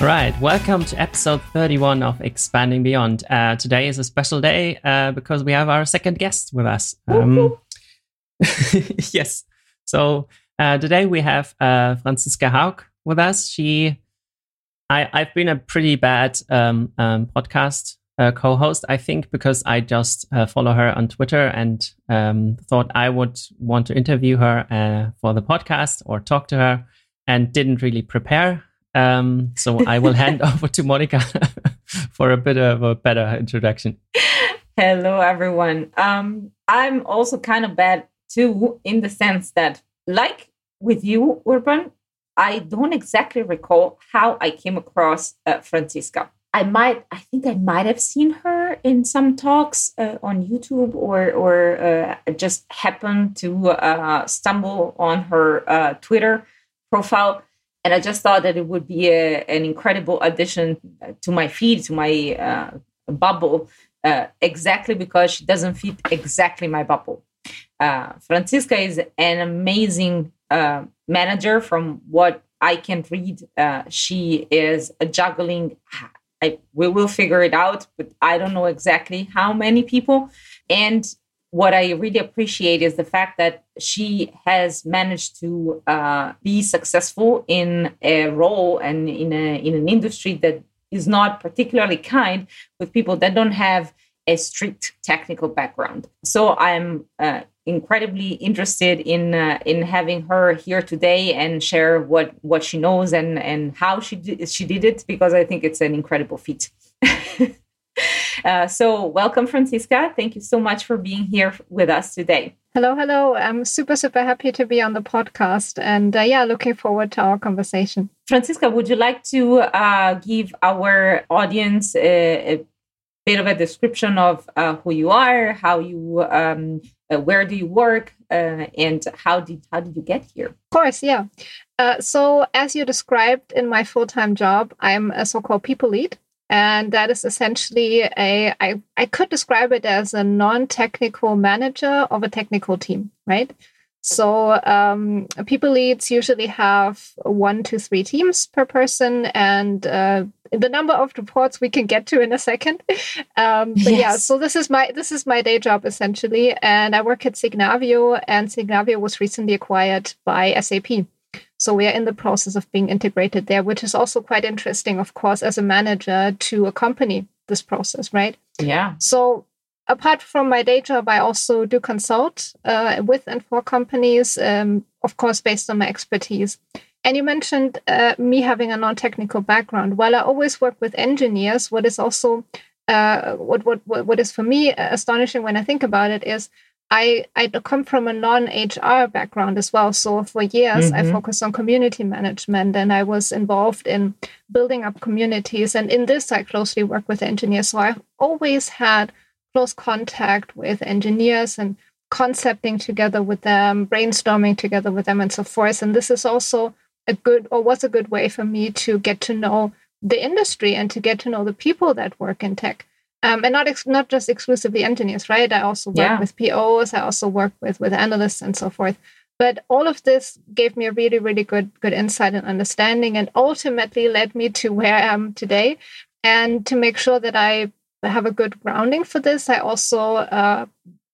All right, welcome to episode 31 of Expanding Beyond. Uh, today is a special day uh, because we have our second guest with us. Um, yes, so uh, today we have uh, Franziska Haug with us. She, I, I've been a pretty bad um, um, podcast uh, co-host, I think, because I just uh, follow her on Twitter and um, thought I would want to interview her for the podcast or talk to her, and didn't really prepare. Um, so I will hand over to Monica for a bit of a better introduction. Hello, everyone. Um, I'm also kind of bad too, in the sense that, like with you, Urban, I don't exactly recall how I came across uh, Franziska. I might, I think I might have seen her in some talks uh, on YouTube, or or uh, just happened to uh, stumble on her uh, Twitter profile and I just thought that it would be a, an incredible addition to my feed, to my uh, bubble, uh, exactly because she doesn't fit exactly my bubble. Uh, Franziska is an amazing uh, manager from what I can read. Uh, she is juggling. I, we will figure it out, but I don't know exactly how many people. And what I really appreciate is the fact that she has managed to uh, be successful in a role and in a in an industry that is not particularly kind with people that don't have a strict technical background. So I'm uh, incredibly interested in uh, in having her here today and share what what she knows and and how she she did it because I think it's an incredible feat. Uh, so, welcome, Franziska. Thank you so much for being here with us today. Hello, hello. I'm super, super happy to be on the podcast. And uh, yeah, looking forward to our conversation. Franziska, would you like to uh, give our audience a, a, bit of a description of uh, who you are, how you, um, uh, where do you work, uh, and how did how did you get here? Of course, yeah. so, as you described in my full time job, I'm a so called people lead. And that is essentially a, I, I could describe it as a non technical manager of a technical team, right? So um, people leads usually have one to three teams per person, and uh, the number of reports we can get to in a second. Um, but yes. yeah, so this is my this is my day job essentially, and I work at Signavio, and Signavio was recently acquired by SAP. So we are in the process of being integrated there, which is also quite interesting, of course, as a manager to accompany this process, right? Yeah. So apart from my day job, I also do consult uh, with and for companies, um, of course, based on my expertise. And you mentioned uh, me having a non-technical background. While I always work with engineers, what is also uh, what, what what is for me astonishing when I think about it is I, I come from a non HR background as well. So for years, mm-hmm. I focused on community management and I was involved in building up communities. And in this, I closely work with engineers. So I've always had close contact with engineers and concepting together with them, brainstorming together with them, and so forth. And this is also a good or was a good way for me to get to know the industry and to get to know the people that work in tech um, and not ex- not just exclusively engineers, right? I also work yeah. with POs. I also work with with analysts and so forth. But all of this gave me a really, really good good insight and understanding, and ultimately led me to where I am today. And to make sure that I have a good grounding for this, I also uh,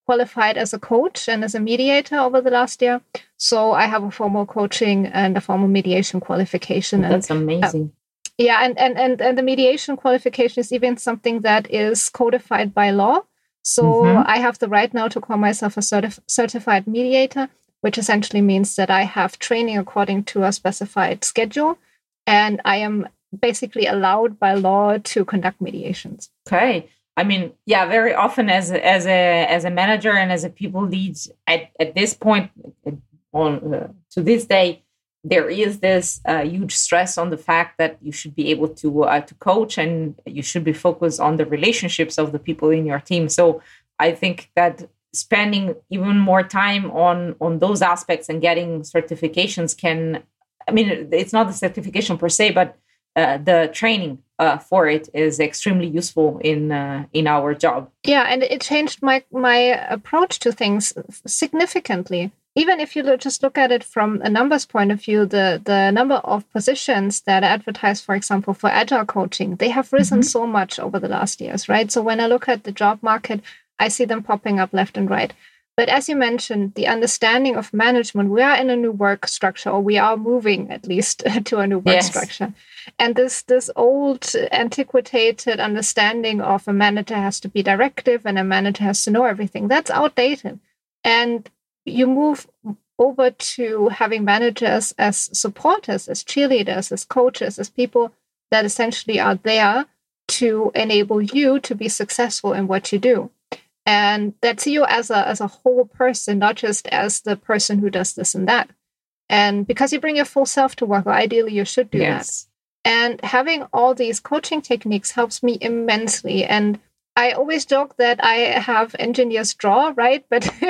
qualified as a coach and as a mediator over the last year. So I have a formal coaching and a formal mediation qualification. That's and, amazing. Uh, yeah, and, and, and, and the mediation qualification is even something that is codified by law. So mm-hmm. I have the right now to call myself a certif- certified mediator, which essentially means that I have training according to a specified schedule, and I am basically allowed by law to conduct mediations. Okay. I mean, yeah, very often as a, as a as a manager and as a people lead at, at this point on uh, to this day, there is this uh, huge stress on the fact that you should be able to uh, to coach and you should be focused on the relationships of the people in your team. So I think that spending even more time on on those aspects and getting certifications can i mean it's not the certification per se but uh, the training uh, for it is extremely useful in uh, in our job yeah and it changed my my approach to things significantly even if you just look at it from a numbers point of view, the, the number of positions that are advertised, for example, for agile coaching, they have risen mm-hmm. so much over the last years, right? So when I look at the job market, I see them popping up left and right. But as you mentioned, the understanding of management, we are in a new work structure, or we are moving at least to a new work yes. structure. And this this old antiquated understanding of a manager has to be directive and a manager has to know everything, that's outdated. And you move over to having managers as supporters, as cheerleaders, as coaches, as people that essentially are there to enable you to be successful in what you do. And that see you as a as a whole person not just as the person who does this and that. And because you bring your full self to work ideally you should do yes. that and having all these coaching techniques helps me immensely. And I always joke that I have engineers draw, right? But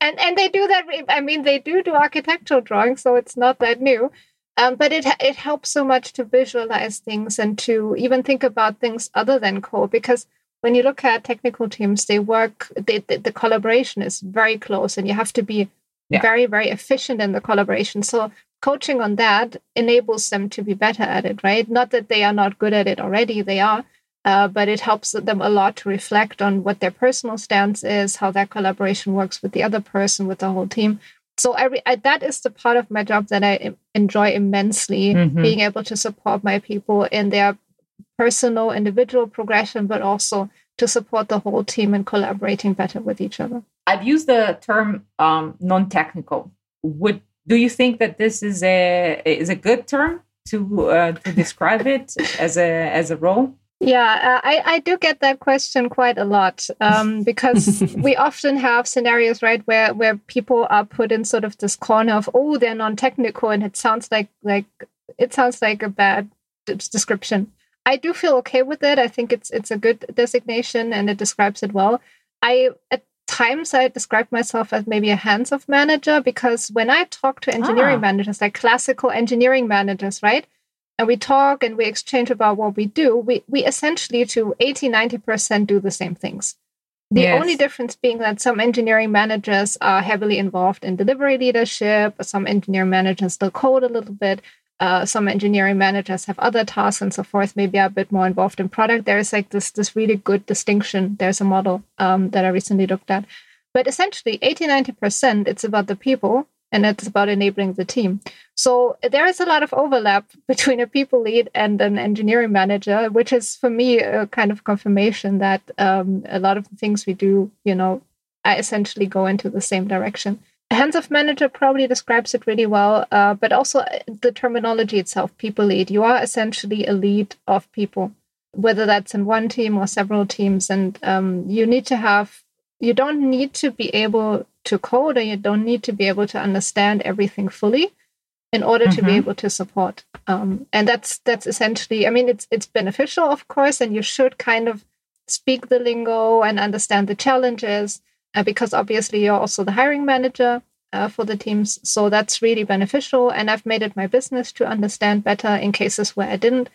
and and they do that. I mean, they do do architectural drawing, so it's not that new. Um, but it it helps so much to visualize things and to even think about things other than code because when you look at technical teams, they work, they, the, the collaboration is very close and you have to be yeah. very, very efficient in the collaboration. So coaching on that enables them to be better at it, right? Not that they are not good at it already, they are. Uh, but it helps them a lot to reflect on what their personal stance is, how that collaboration works with the other person, with the whole team. So every I, that is the part of my job that I enjoy immensely, mm-hmm. being able to support my people in their personal, individual progression, but also to support the whole team and collaborating better with each other. I've used the term um, non-technical. Would do you think that this is a is a good term to uh, to describe it as a as a role? Yeah, I, I do get that question quite a lot um, because we often have scenarios, right, where where people are put in sort of this corner of oh they're non-technical and it sounds like like it sounds like a bad description. I do feel okay with it. I think it's it's a good designation and it describes it well. I at times I describe myself as maybe a hands-off manager because when I talk to engineering ah. managers, like classical engineering managers, right? And we talk and we exchange about what we do, we we essentially to 80, 90% do the same things. The yes. only difference being that some engineering managers are heavily involved in delivery leadership, some engineering managers still code a little bit, uh, some engineering managers have other tasks and so forth maybe are a bit more involved in product there's like this this really good distinction there's a model um, that i recently looked at but essentially 80 90% it's about the people and it's about enabling the team. So there is a lot of overlap between a people lead and an engineering manager which is for me a kind of confirmation that um, a lot of the things we do you know essentially go into the same direction. Hands off manager probably describes it really well uh, but also uh, the terminology itself people lead. You are essentially a lead of people whether that's in one team or several teams and um, you need to have you don't need to be able to code or you don't need to be able to understand everything fully in order mm-hmm. to be mm-hmm. able to support um, and that's that's essentially i mean it's it's beneficial of course and you should kind of speak the lingo and understand the challenges uh, because obviously you're also the hiring manager uh, for the teams. So that's really beneficial. And I've made it my business to understand better in cases where I didn't.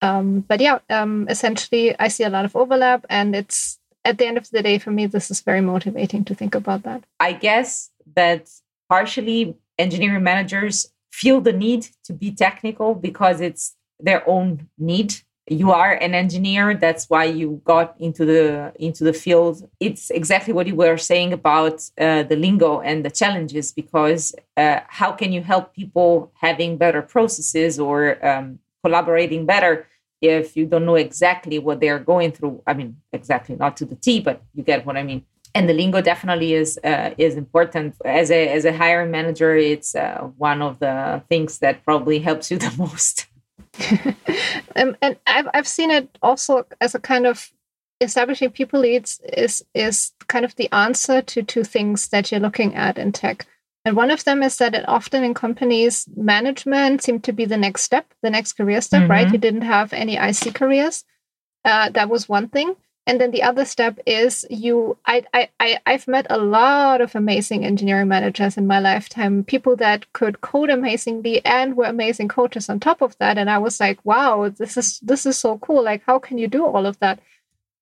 Um, but yeah, um, essentially, I see a lot of overlap. And it's at the end of the day, for me, this is very motivating to think about that. I guess that partially engineering managers feel the need to be technical because it's their own need. You are an engineer. That's why you got into the into the field. It's exactly what you were saying about uh, the lingo and the challenges because uh, how can you help people having better processes or um, collaborating better if you don't know exactly what they're going through i mean exactly not to the t but you get what i mean. And the lingo definitely is uh, is important. As a as a hiring manager it's uh, one of the things that probably helps you the most. Um, and I've I've seen it also as a kind of establishing people leads is is kind of the answer to two things that you're looking at in tech. And one of them is that it often in companies, management seemed to be the next step, the next career step, mm-hmm. right? You didn't have any IC careers. Uh, that was one thing and then the other step is you I, I i i've met a lot of amazing engineering managers in my lifetime people that could code amazingly and were amazing coaches on top of that and i was like wow this is this is so cool like how can you do all of that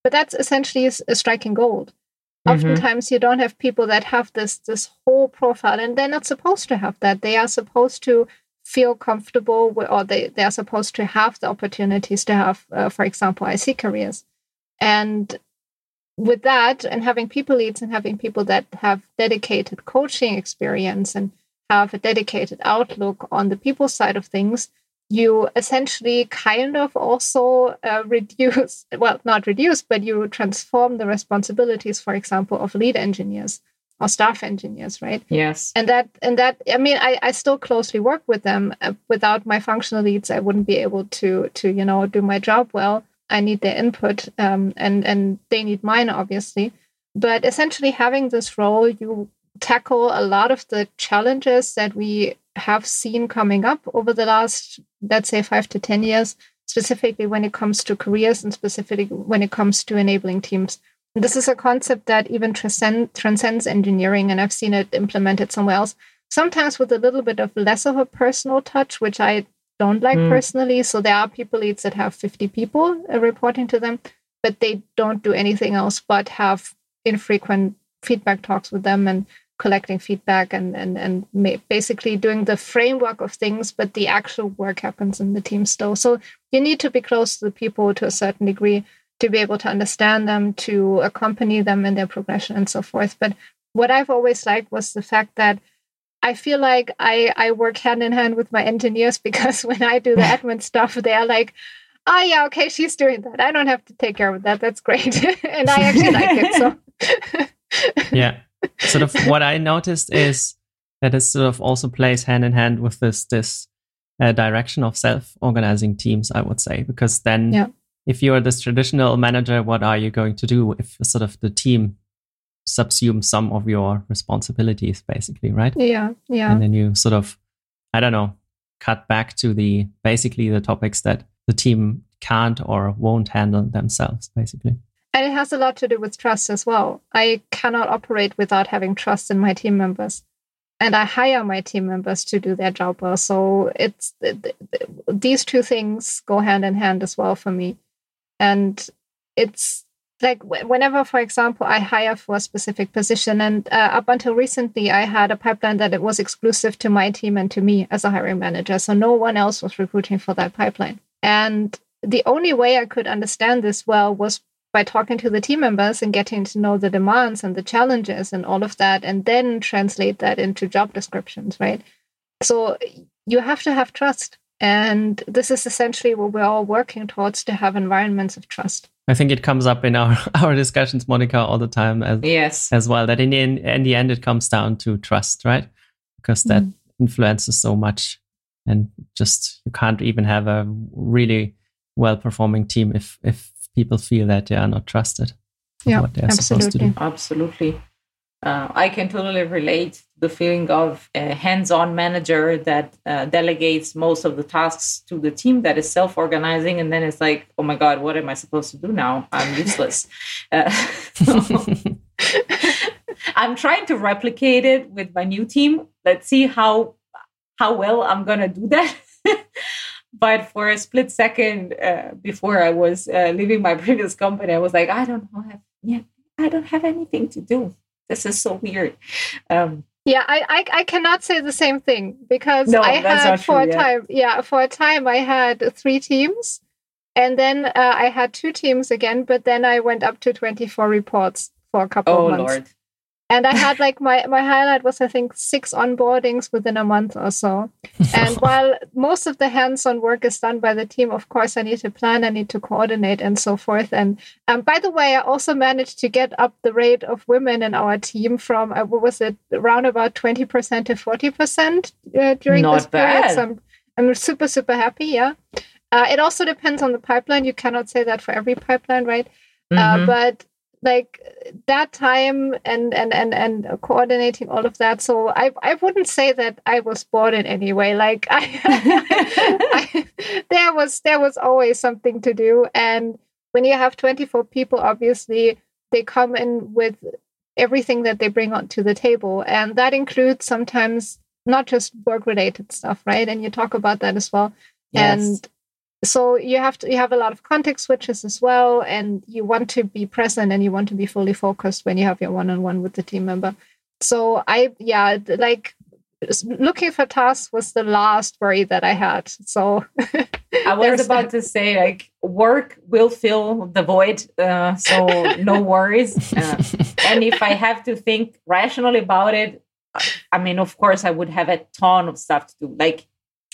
but that's essentially a striking gold Mm-hmm. Oftentimes, you don't have people that have this this whole profile, and they're not supposed to have that. They are supposed to feel comfortable, with, or they they are supposed to have the opportunities to have, uh, for example, IC careers. And with that, and having people leads and having people that have dedicated coaching experience and have a dedicated outlook on the people side of things, you essentially kind of also uh, reduce, well, not reduce, but you transform the responsibilities, for example, of lead engineers or staff engineers, right? Yes. And that, and that, I mean, I, I still closely work with them. Uh, without my functional leads, I wouldn't be able to, to, you know, do my job well. I need their input, um, and and they need mine, obviously. But essentially, having this role, you tackle a lot of the challenges that we have seen coming up over the last, let's say, five to 10 years, specifically when it comes to careers and specifically when it comes to enabling teams. And this is a concept that even transcend, transcends engineering, and I've seen it implemented somewhere else, sometimes with a little bit of less of a personal touch, which I don't like mm. personally. So there are people leads that have 50 people uh, reporting to them, but they don't do anything else but have infrequent feedback talks with them and collecting feedback and and and basically doing the framework of things but the actual work happens in the team still so you need to be close to the people to a certain degree to be able to understand them to accompany them in their progression and so forth but what i've always liked was the fact that I feel like I, I work hand in hand with my engineers because when I do the admin stuff, they are like, oh, yeah, okay, she's doing that. I don't have to take care of that. That's great. and I actually like it. So, yeah. Sort of what I noticed is that it sort of also plays hand in hand with this, this uh, direction of self organizing teams, I would say, because then yeah. if you're this traditional manager, what are you going to do if sort of the team subsume some of your responsibilities basically right? Yeah yeah. And then you sort of i don't know cut back to the basically the topics that the team can't or won't handle themselves basically and it has a lot to do with trust as well. I cannot operate without having trust in my team members. And i hire my team members to do their job well. So it's these two things go hand in hand as well for me. And it's like whenever for example i hire for a specific position and uh, up until recently i had a pipeline that it was exclusive to my team and to me as a hiring manager. So no one else was recruiting for that pipeline. And the only way i could understand this well was by talking to the team members and getting to know the demands and the challenges and all of that and then translate that into job descriptions right so you have to have trust and this is essentially what we're all working towards to have environments of trust I think it comes up in our, our discussions, Monica, all the time as, yes. as well. That in the, end, in the end, it comes down to trust, right? Because that mm. influences so much. And just you can't even have a really well performing team if, if people feel that they are not trusted. Yeah, what they're absolutely. supposed to do. Absolutely. Uh, I can totally relate to the feeling of a hands-on manager that uh, delegates most of the tasks to the team that is self-organizing, and then it's like, oh my god, what am I supposed to do now? I'm useless. uh, I'm trying to replicate it with my new team. Let's see how how well I'm gonna do that. but for a split second uh, before I was uh, leaving my previous company, I was like, I don't know, yeah, I don't have anything to do this is so weird. Um, yeah, I, I, I cannot say the same thing because no, I had for true, a time. Yeah, for a time I had three teams, and then uh, I had two teams again. But then I went up to twenty four reports for a couple oh, of months. Lord and I had like my my highlight was I think six onboardings within a month or so. And while most of the hands-on work is done by the team, of course I need to plan, I need to coordinate, and so forth. And um, by the way, I also managed to get up the rate of women in our team from uh, what was it around about twenty percent to forty percent uh, during Not this bad. period. So I'm, I'm super super happy. Yeah. Uh, it also depends on the pipeline. You cannot say that for every pipeline, right? Uh, mm-hmm. but like that time and and and and coordinating all of that. So i i wouldn't say that i was bored in any way. Like I, I, there was there was always something to do. And when you have 24 people obviously they come in with everything that they bring onto the table. And that includes sometimes not just work related stuff right? And you talk about that as well. Yes. and so you have to you have a lot of context switches as well and you want to be present and you want to be fully focused when you have your one-on-one with the team member. So i yeah like looking for tasks was the last worry that i had. So i was about to say like work will fill the void uh, so no worries. Uh, and if i have to think rationally about it i mean of course i would have a ton of stuff to do like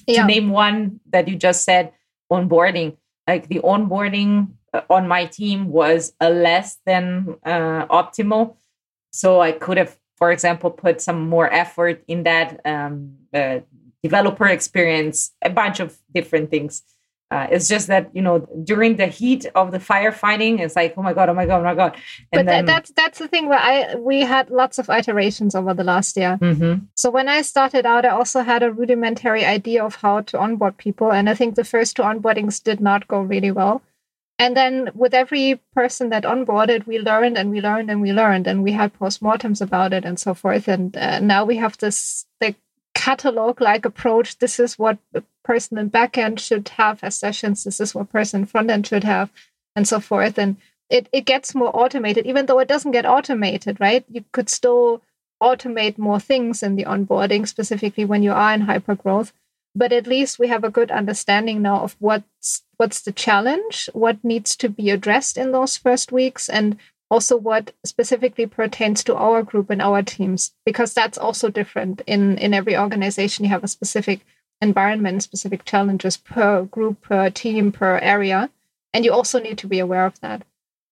to name one that you just said onboarding like the onboarding uh, on my team was a less than uh, optimal. So i could have for example put some more effort in that um, uh, developer experience a bunch of different things uh, it's just that you know during the heat of the firefighting, it's like oh my god, oh my god, oh my god. And but then, that's that's the thing where I we had lots of iterations over the last year. Mm-hmm. So when I started out, I also had a rudimentary idea of how to onboard people, and I think the first two onboardings did not go really well. And then with every person that onboarded, we learned and we learned and we learned, and we had postmortems about it and so forth. And uh, now we have this like catalog like approach. This is what person in backend should have as sessions. This is what person in front end should have, and so forth. And it, it gets more automated, even though it doesn't get automated, right? You could still automate more things in the onboarding, specifically when you are in hyper growth. But at least we have a good understanding now of what's what's the challenge, what needs to be addressed in those first weeks, and also what specifically pertains to our group and our teams, because that's also different in in every organization. You have a specific environment specific challenges per group, per team, per area. And you also need to be aware of that.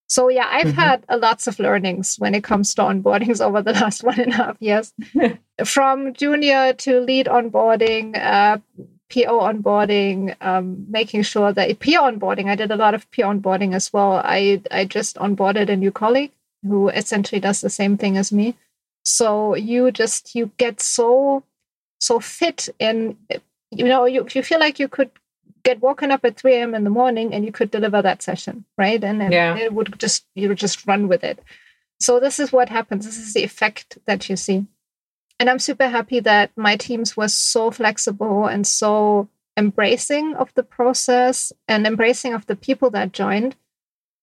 So yeah, I've mm-hmm. had uh, lots of learnings when it comes to onboardings over the last one and a half years, from junior to lead onboarding, uh, PO onboarding, um, making sure that PO onboarding. I did a lot of PO onboarding as well. I I just onboarded a new colleague who essentially does the same thing as me. So you just you get so so fit in you know, you, you feel like you could get woken up at 3 a.m. in the morning and you could deliver that session, right? And then yeah. it would just, you would just run with it. So this is what happens. This is the effect that you see. And I'm super happy that my teams were so flexible and so embracing of the process and embracing of the people that joined.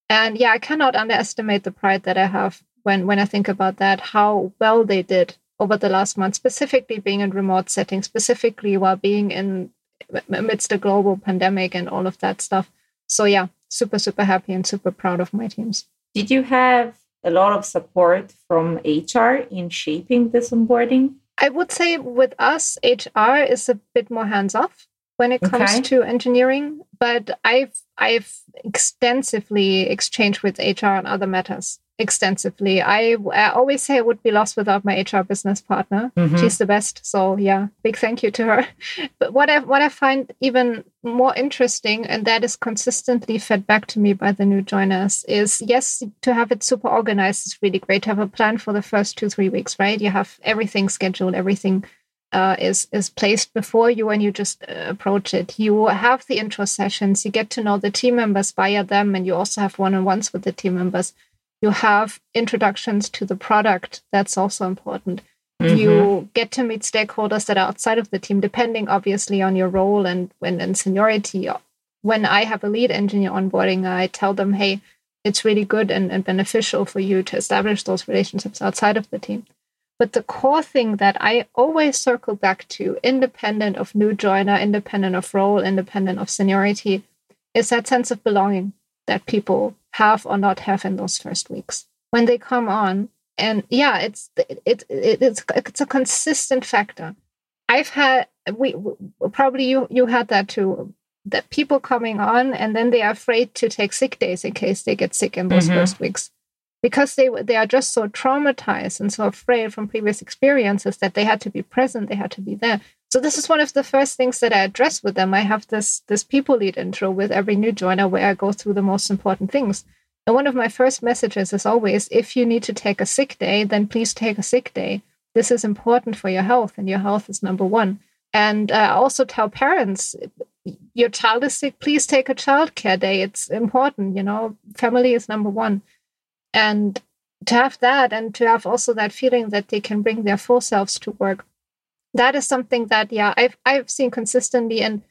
And yeah, I cannot underestimate the pride that I have when when I think about that, how well they did over the last month, specifically being in remote settings, specifically while being in amidst a global pandemic and all of that stuff. So yeah, super super happy and super proud of my teams. Did you have a lot of support from HR in shaping this onboarding? I would say with us, HR is a bit more hands off when it comes okay. to engineering, but I've I've extensively exchanged with HR on other matters extensively. I, I, always say I would be lost without my HR business partner. Mm-hmm. She's the best. So yeah, big thank you to her. But what I what I find even more interesting, and that is consistently fed back to me by the new joiners, is yes, to have it super organized is really great. To have a plan for the first two three weeks, right? You have everything scheduled, everything. Uh, is is placed before you and you just uh, approach it. You have the intro sessions. You get to know the team members via them, and you also have one on ones with the team members you have introductions to the product. That's also important. Mm-hmm. You get to meet stakeholders that are outside of the team, depending obviously on your role and when and seniority. When I have a lead engineer onboarding, I tell them, hey, it's really good and, and beneficial for you to establish those relationships outside of the team. But the core thing that I always circle back to, independent of new joiner, independent of role, independent of seniority, is that sense of belonging that people have or not have in those first weeks. When they come on and yeah it's it, it, it's it's a consistent factor. I've had we probably you you had that too that people coming on and then they are afraid to take sick days in case they get sick in those mm-hmm. first weeks. Because they they are just so traumatized and so afraid from previous experiences that they had to be present they had to be there so this is one of the first things that i address with them. I have this this people lead intro with every new joiner where i go through the most important things. And one of my first messages is always if you need to take a sick day then please take a sick day. This is important for your health and your health is number one. And uh, also tell parents your child is sick please take a child care day. It's important you know family is number one. And to have that and to have also that feeling that they can bring their full selves to work that is something that yeah i've i've seen consistently and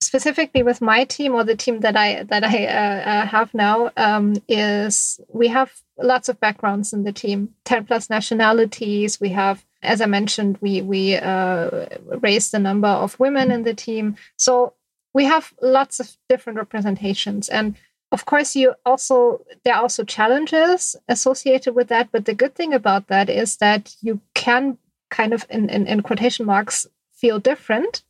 specifically with my team or the team that I that I uh, uh, have now um, is we have lots of backgrounds in the team, ten plus nationalities. We have, as I mentioned, we we uh, raised the number of women in the team, so we have lots of different representations and. Of course, you also there are also challenges associated with that. But the good thing about that is that you can kind of in, in, in quotation marks feel different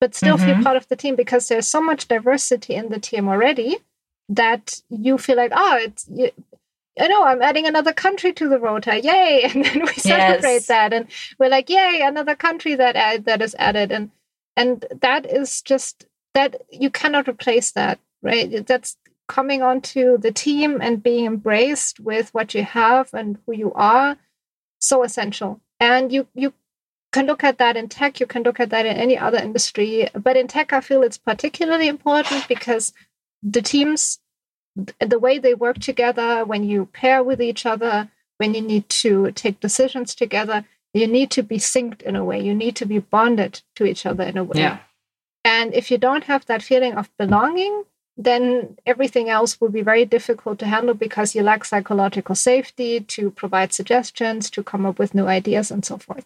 but still mm-hmm. feel part of the team because there's so much diversity in the team already that you feel like, oh, it's, you, I know I'm adding another country to the rota, yay! And then we celebrate yes. that, and we're like, yay, another country that add, that is added, and and that is just that you cannot replace that, right? That's coming onto the team and being embraced with what you have and who you are, so essential. And you you can look at that in tech, you can look at that in any other industry. But in tech, I feel it's particularly important because the teams, the way they work together, when you pair with each other, when you need to take decisions together, you need to be synced in a way. You need to be bonded to each other in a way. Yeah. And if you don't have that feeling of belonging, then everything else will be very difficult to handle because you lack psychological safety to provide suggestions, to come up with new ideas, and so forth.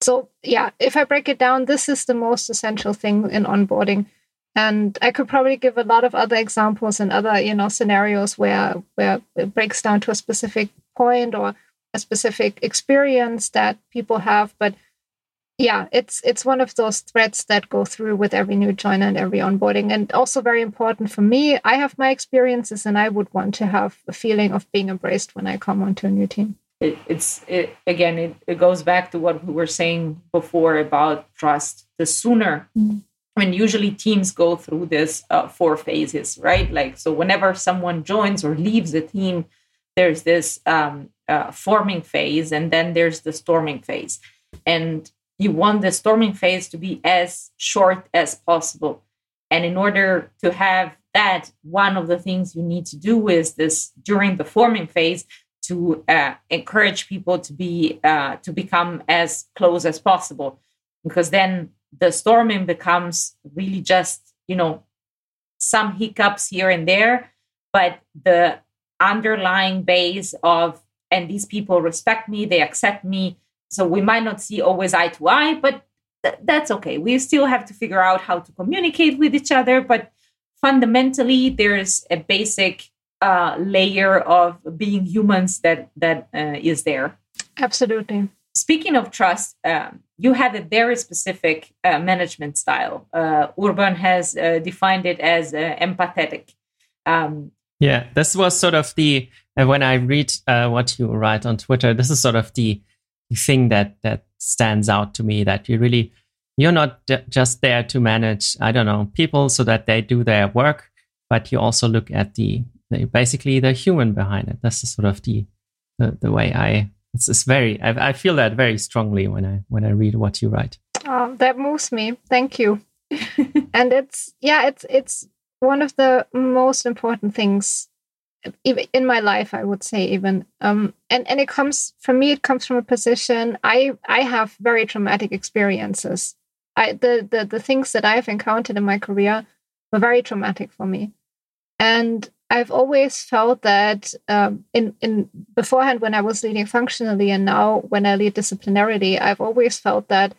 So, yeah, if I break it down, this is the most essential thing in onboarding. And I could probably give a lot of other examples and other, you know, scenarios where where it breaks down to a specific point or a specific experience that people have. But yeah, it's it's one of those threads that go through with every new joiner and every onboarding. And also very important for me, I have my experiences and I would want to have a feeling of being embraced when I come onto a new team it, it's it, again it, it goes back to what we were saying before about trust the sooner mm-hmm. I mean, usually teams go through this uh, four phases, right? Like, so whenever someone joins or leaves a team, there's this um, uh, forming phase, and then there's the storming phase. And you want the storming phase to be as short as possible. And in order to have that, one of the things you need to do is this during the forming phase to uh, encourage people to be uh, to become as close as possible because then the storming becomes really just you know some hiccups here and there but the underlying base of and these people respect me they accept me so we might not see always eye to eye but th- that's okay we still have to figure out how to communicate with each other but fundamentally there's a basic uh, layer of being humans that that uh, is there. Absolutely. Speaking of trust, um, you have a very specific uh, management style. Uh, Urban has uh, defined it as uh, empathetic. Um, yeah, this was sort of the when I read what you write on Twitter. This is sort of the, the thing that that stands out to me. That you really you're not d- just there to manage I don't know people so that they do their work, but you also look at the the, basically the human behind it. That's the sort of the the, the way I. It's, it's very. I, I, feel that very strongly when I when I read what you write. Oh, that moves me. Thank you. and it's yeah, it's it's one of the most important things in my life i would say even um, and and it comes for me it comes from a position i i have very traumatic experiences. I the the, the things that i've encountered in my career were very traumatic for me. And I've always felt that um, in in beforehand when I was leading functionally and now when I lead disciplinarily, I've always felt that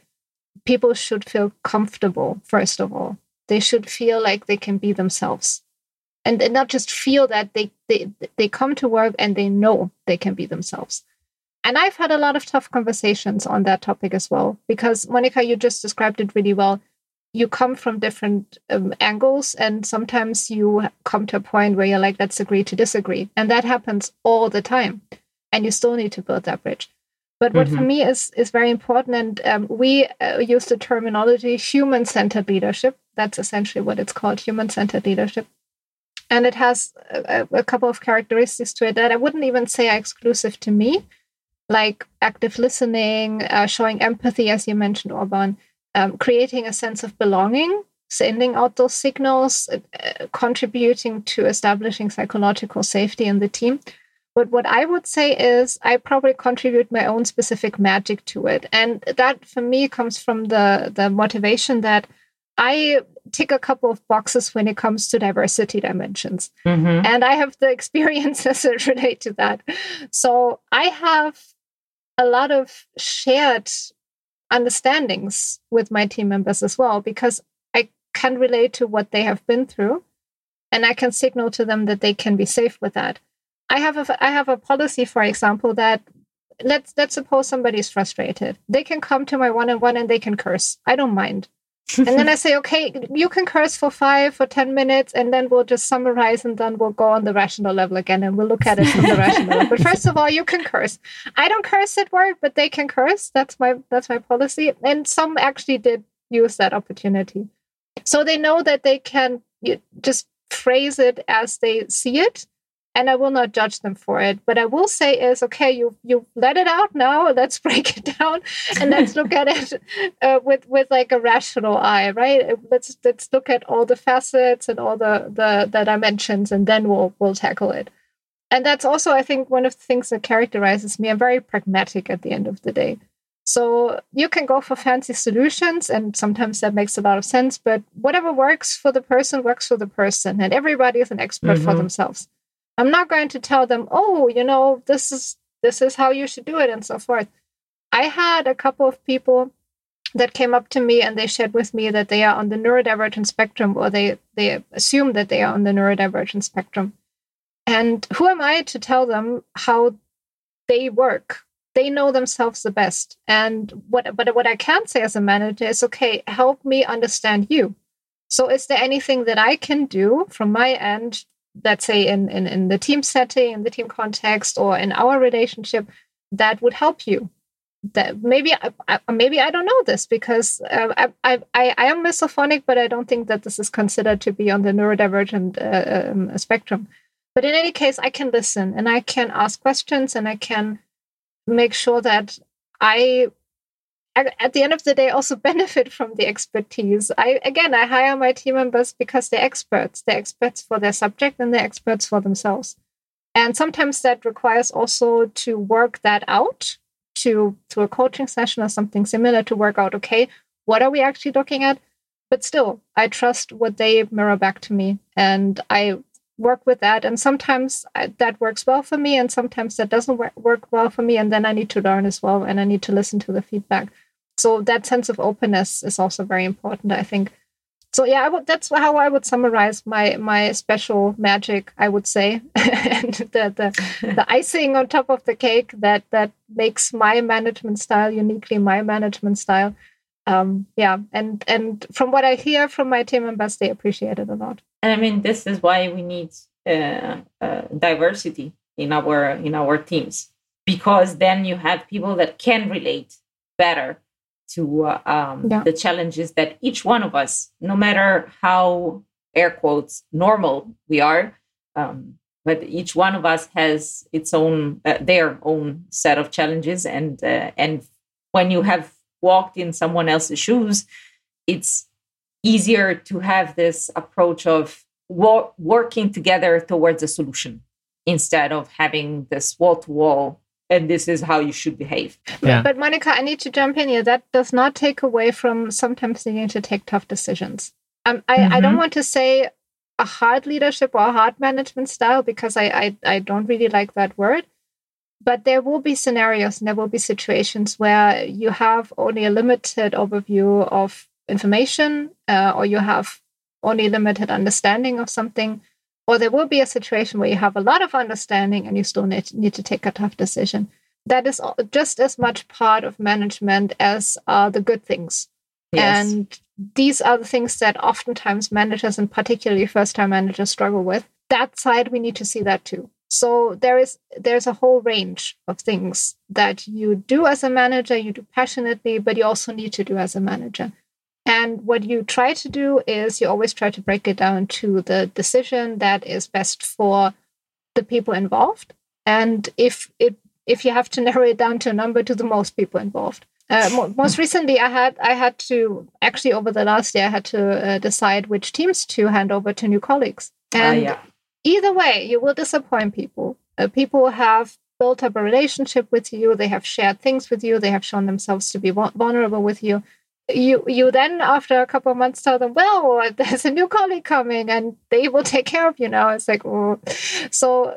people should feel comfortable. First of all, they should feel like they can be themselves, and, and not just feel that they they they come to work and they know they can be themselves. And I've had a lot of tough conversations on that topic as well because Monica, you just described it really well you come from different um, angles and sometimes you come to a point where you're like let's agree to disagree and that happens all the time and you still need to build that bridge but what mm-hmm. for me is is very important and um, we uh, use the terminology human centered leadership that's essentially what it's called human centered leadership and it has a, a, couple of characteristics to it that i wouldn't even say are exclusive to me like active listening uh, showing empathy as you mentioned Urban um, creating a sense of belonging, sending out those signals, uh, contributing to establishing psychological safety in the team. But what I would say is, I probably contribute my own specific magic to it, and that for me comes from the the motivation that I tick a couple of boxes when it comes to diversity dimensions. Mhm. And I have the experiences that relate to that. So I have a lot of shared understandings with my team members as well, because I can relate to what they have been through and I can signal to them that they can be safe with that. I have a I have a policy, for example, that let's let's suppose somebody is frustrated. They can come to my one on one and they can curse. I don't mind. And then I say, okay, you can curse for five or ten minutes, and then we'll just summarize, and then we'll go on the rational level again, and we'll look at it from the rational. level. But first of all, you can curse. I don't curse at work, but they can curse. That's my that's my policy. And some actually did use that opportunity, so they know that they can you, just phrase it as they see it and I will not judge them for it. But I will say is okay, you you let it out now. Let's break it down and let's look at it uh, with with like a rational eye, right? Let's let's look at all the facets and all the the, the dimensions, and then we'll we'll tackle it. And that's also, I think, one of the things that characterizes me. I'm very pragmatic at the end of the day. So you can go for fancy solutions, and sometimes that makes a lot of sense. But whatever works for the person works for the person, and everybody is an expert for Mhm. themselves. I'm not going to tell them, oh, you know, this is this is how you should do it, and so forth. I had a couple of people that came up to me and they shared with me that they are on the neurodivergent spectrum, or they they assume that they are on the neurodivergent spectrum. And who am I to tell them how they work? They know themselves the best. And what but what I can say as a manager is okay, help me understand you. So is there anything that I can do from my end let's say in, in, in the team setting, in the team context, or in our relationship, that would help you. That maybe I, maybe I don't know this because uh, I, I I am misophonic, but I don't think that this is considered to be on the neurodivergent uh, um, spectrum. But in any case, I can listen and I can ask questions and I can make sure that I at the end of the day also benefit from the expertise. I again i hire my team members because they're experts. They're experts for their subject and they're experts for themselves. And sometimes that requires also to work that out to to a coaching session or something similar to work out okay what are we actually looking at? But still i trust what they mirror back to me and i work with that. And sometimes I, that works well for me and sometimes that doesn't work well for me. And then i need to learn as well and i need to listen to the feedback so that sense of openness is also very important i think. So yeah I would, that's how i would summarize my my special magic i would say. And the, the the icing on top of the cake that that makes my management style uniquely my management style. Um yeah and and from what i hear from my team members they appreciate it a lot. And i mean this is why we need uh, uh, diversity in our in our teams because then you have people that can relate better to uh, um, Yeah. the challenges that each one of us, no matter how air quotes normal we are, um, but each one of us has its own, uh, their own set of challenges, and uh, and when you have walked in someone else's shoes, it's easier to have this approach of wo- working together towards a solution instead of having this wall to wall and this is how you should behave. Yeah. But Monica, I need to jump in here. That does not take away from sometimes needing to take tough decisions. Um, I, I don't Mhm. want to say a hard leadership or a hard management style because I, I, I don't really like that word. But there will be scenarios and there will be situations where you have only a limited overview of information uh, or you have only limited understanding of something. Or there will be a situation where you have a lot of understanding and you still need, need to take a tough decision that is just as much part of management as uh, the good things. Yes. And these are the things that oftentimes managers, and particularly first-time managers, struggle with. That side, we need to see that too. So there is there's a whole range of things that you do as a manager, you do passionately, but you also need to do as a manager. And what you try to do is you always try to break it down to the decision that is best for the people involved. And if it if you have to narrow it down to a number to the most people involved. Uh, most recently, I had I had to actually over the last year I had to uh, decide which teams to hand over to new colleagues. Ah, And yeah. either way, you will disappoint people. Uh, people have built up a relationship with you. They have shared things with you. They have shown themselves to be vulnerable with you. You you then after a couple of months tell them well there's a new colleague coming and they will take care of you now. It's like oh. So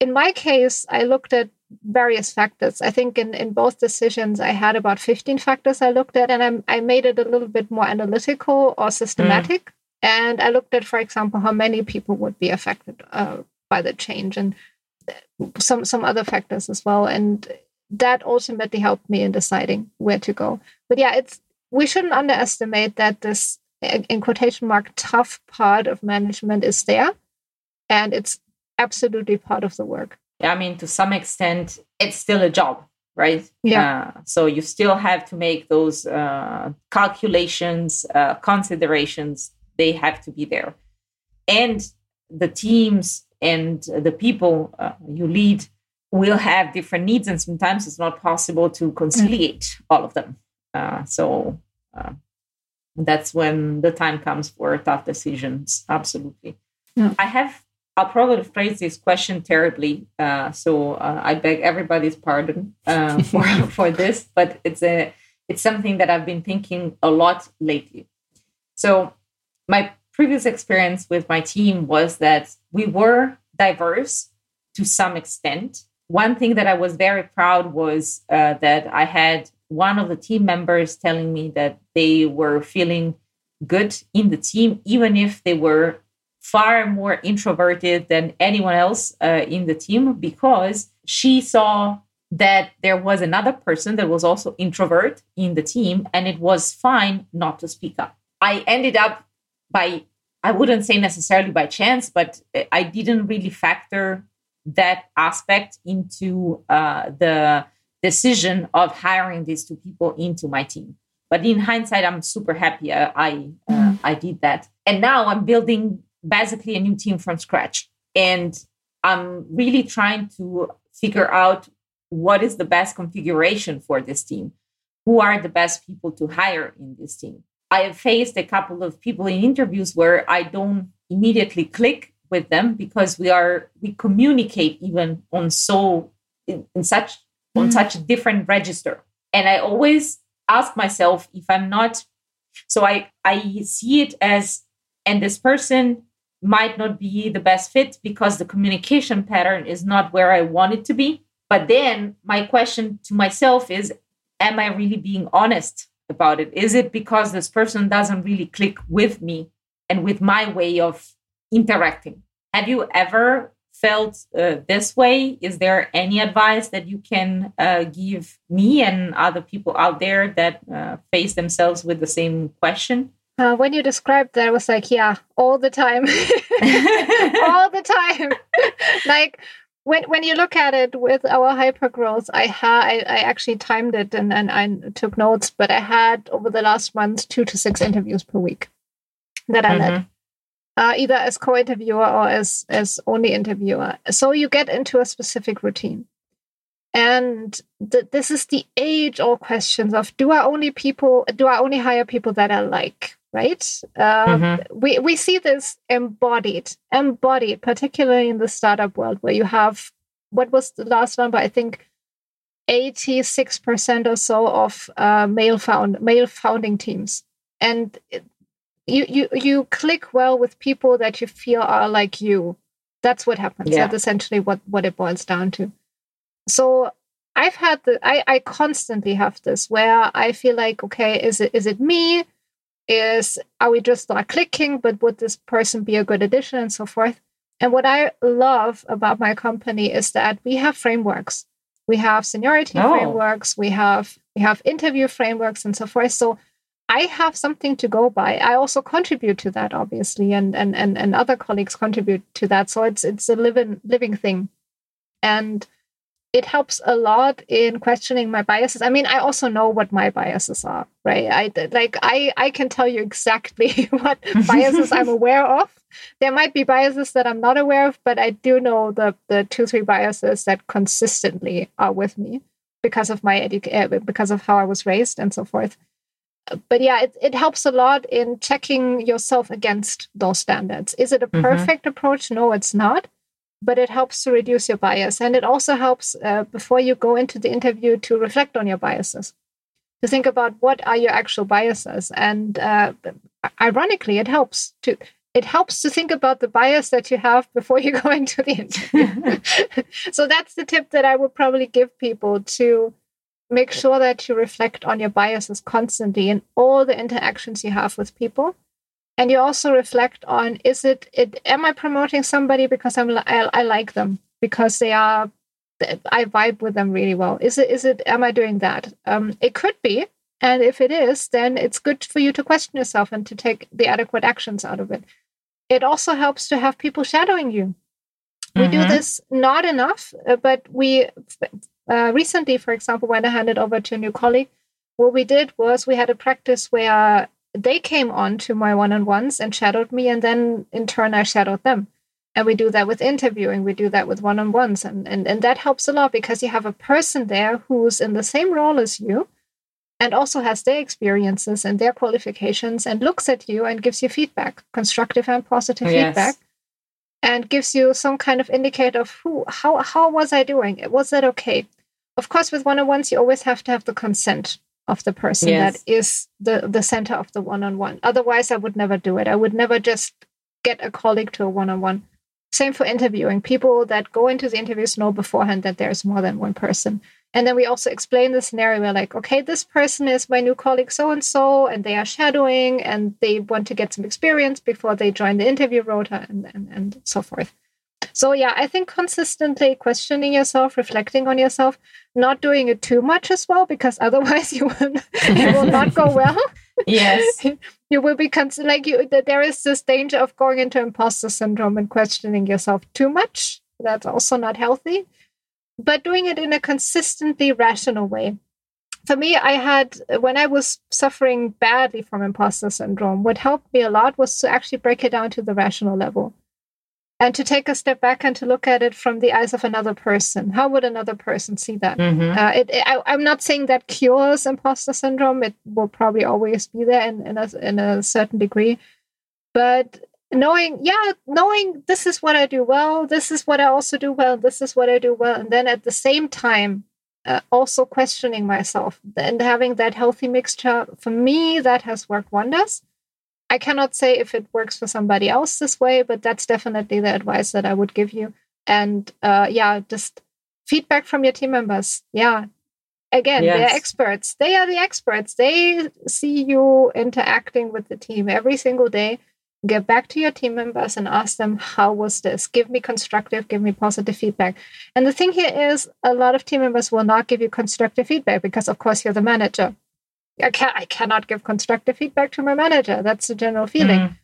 in my case i looked at various factors. I think in in both decisions i had about 15 factors i looked at and i, I made it a little bit more analytical or systematic. Mm. and i looked at for example how many people would be affected uh, by the change and some some other factors as well. And that ultimately helped me in deciding where to go. But yeah it's we shouldn't underestimate that this in quotation mark tough part of management is there and it's absolutely part of the work. I mean to some extent it's still a job right? Yeah. Uh, so you still have to make those uh, calculations uh, considerations they have to be there. And the teams and the people uh, you lead will have different needs and sometimes it's not possible to conciliate mm. all of them uh, so uh, that's when the time comes for tough decisions. Absolutely. Yeah. I have, I'll probably phrase this question terribly. Uh, so uh, I beg everybody's pardon uh, for, for this, but it's a, it's something that I've been thinking a lot lately. So my previous experience with my team was that we were diverse to some extent. One thing that I was very proud was uh, that I had one of the team members telling me that they were feeling good in the team, even if they were far more introverted than anyone else uh, in the team, because she saw that there was another person that was also introvert in the team, and it was fine not to speak up. I ended up by, I wouldn't say necessarily by chance, but I didn't really factor that aspect into uh, the decision of hiring these two people into my team. But in hindsight, I'm super happy I I, uh, mm-hmm. I did that, and now I'm building basically a new team from scratch, and I'm really trying to figure out what is the best configuration for this team. Who are the best people to hire in this team? I have faced a couple of people in interviews where I don't immediately click with them because we are we communicate even on so in, in such on mm. such a different register. And I always ask myself if I'm not, so I, I see it as, and this person might not be the best fit because the communication pattern is not where I want it to be. But then my question to myself is, am I really being honest about it? Is it because this person doesn't really click with me and with my way of interacting? Have you ever felt uh, this way, is there any advice that you can uh, give me and other people out there that uh, face themselves with the same question? Uh, when you described that, I was like, yeah, all the time, all the time. like when when you look at it with our hyper growth, I had I, I actually timed it and, and I took notes, but I had over the last month two to six interviews per week that I mm-hmm. led uh, either as co-interviewer or as as only interviewer. So you get into a specific routine, and th- this is the age-old questions of do I only people do I only hire people that I like, right? Um, mm-hmm. We we see this embodied, embodied, particularly in the startup world where you have what was the last number? I think. 86% or so of uh, male found male founding teams and you you you click well with people that you feel are like you. That's what happens. Yeah. that's essentially what what it boils down to. So i've had the i i constantly have this where i feel like okay is it is it me? Is are we just not clicking? But would this person be a good addition and so forth? And what i love about my company is that we have frameworks. We have seniority oh. frameworks. We have we have interview frameworks and so forth. So I have something to go by. I also contribute to that, obviously, and and and, and other colleagues contribute to that. So it's it's a living living thing, and it helps a lot in questioning my biases. I mean, I also know what my biases are, right? I like I I can tell you exactly what biases I'm aware of. There might be biases that I'm not aware of, but I do know the the two three biases that consistently are with me because of my education, uh, because of how I was raised and so forth but yeah, it, it helps a lot in checking yourself against those standards. Is it a mm-hmm. perfect mm-hmm. approach? No, it's not. But it helps to reduce your bias. And it also helps uh, before you go into the interview to reflect on your biases. to think about what are your actual biases. And uh, ironically, it helps to it helps to think about the bias that you have before you go into the interview. so that's the tip that I would probably give people to make sure that you reflect on your biases constantly in all the interactions you have with people. And you also reflect on is it, it am i promoting somebody because i'm I, I like them? Because they are i vibe with them really well. Is it is it am i doing that? Um, it could be. And if it is then it's good for you to question yourself and to take the adequate actions out of it. It also helps to have people shadowing you. We mm-hmm. do this not enough uh, but we uh, recently for example when i handed over to a new colleague what we did was we had a practice where they came on to my one-on-ones and shadowed me and then in turn i shadowed them and we do that with interviewing we do that with one-on-ones and, and and that helps a lot because you have a person there who's in the same role as you and also has their experiences and their qualifications and looks at you and gives you feedback constructive and positive yes. feedback and gives you some kind of indicator of who how how was i doing? Was that okay? Of course with one-on-ones you always have to have the consent of the person yes. that is the the center of the one-on-one. Otherwise i would never do it. I would never just get a colleague to a one-on-one. Same for interviewing. People that go into the interviews know beforehand that there's more than one person and then we also explain the scenario we're like okay this person is my new colleague so and so and they are shadowing and they want to get some experience before they join the interview rota and, and, and so forth so yeah, I think consistently questioning yourself, reflecting on yourself, not doing it too much as well, because otherwise you will it will not go well. Yes, you will be cons- like you. There is this danger of going into imposter syndrome and questioning yourself too much. That's also not healthy. But doing it in a consistently rational way. For me, I had when I was suffering badly from imposter syndrome. What helped me a lot was to actually break it down to the rational level and to take a step back and to look at it from the eyes of another person. How would another person see that? Mm-hmm. Uh, it, it, I, am not saying that cures imposter syndrome. It will probably always be there in, in, a, in a certain degree. But knowing, yeah, knowing this is what I do well, this is what I also do well, this is what I do well. And then at the same time, uh, also questioning myself and having that healthy mixture, for me, that has worked wonders. I cannot say if it works for somebody else this way, but that's definitely the advice that I would give you. And uh, yeah, just feedback from your team members. Yeah. Again, yes. they're experts. They are the experts. They see you interacting with the team every single day. Get back to your team members and ask them, how was this? Give me constructive, give me positive feedback. And the thing here is, a lot of team members will not give you constructive feedback because, of course, you're the manager. I can't I cannot give constructive feedback to my manager. That's the general feeling. Mm.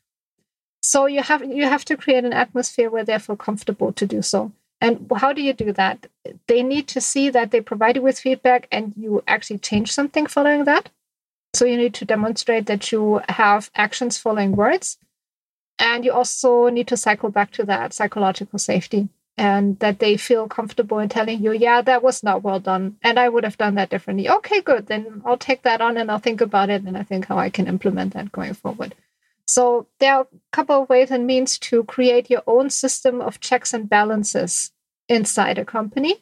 So you have you have to create an atmosphere where they feel comfortable to do so. And how do you do that? They need to see that they provide you with feedback and you actually change something following that. So you need to demonstrate that you have actions following words. And you also need to cycle back to that psychological safety and that they feel comfortable in telling you, yeah, that was not well done. And I would have done that differently. Okay, good. Then I'll take that on and I'll think about it and I think how I can implement that going forward. So there are a couple of ways and means to create your own system of checks and balances inside a company,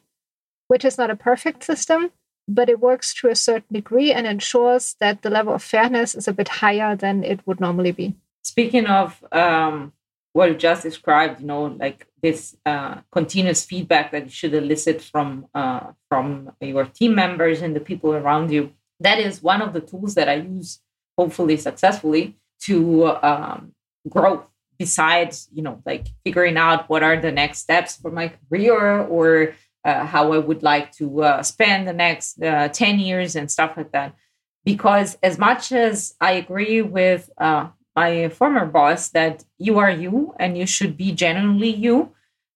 which is not a perfect system, but it works to a certain degree and ensures that the level of fairness is a bit higher than it would normally be. Speaking of um, what you just described, you know, like this uh, continuous feedback that you should elicit from uh, from your team members and the people around you. That is one of the tools that I use, hopefully successfully, to um, grow. Besides, you know, like figuring out what are the next steps for my career or uh, how I would like to uh, spend the next uh, ten years and stuff like that. Because as much as I agree with uh, my former boss that you are you and you should be genuinely you.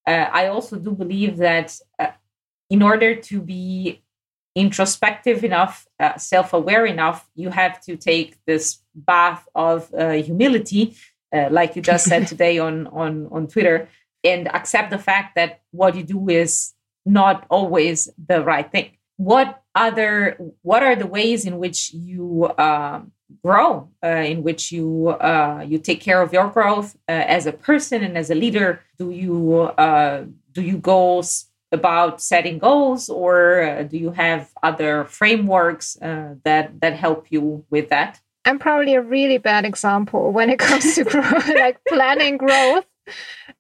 Uh, I also do believe that uh, in order to be introspective enough, uh, self aware enough, you have to take this bath of uh, humility, uh, like you just said today on, on, on Twitter, and accept the fact that what you do is not always the right thing. What other, what are the ways in which you um, grow, uh, in which you uh, you take care of your growth uh, as a person and as a leader? Do you uh, do you go about setting goals, or uh, do you have other frameworks uh, that that help you with that? I'm probably a really bad example when it comes to like planning growth.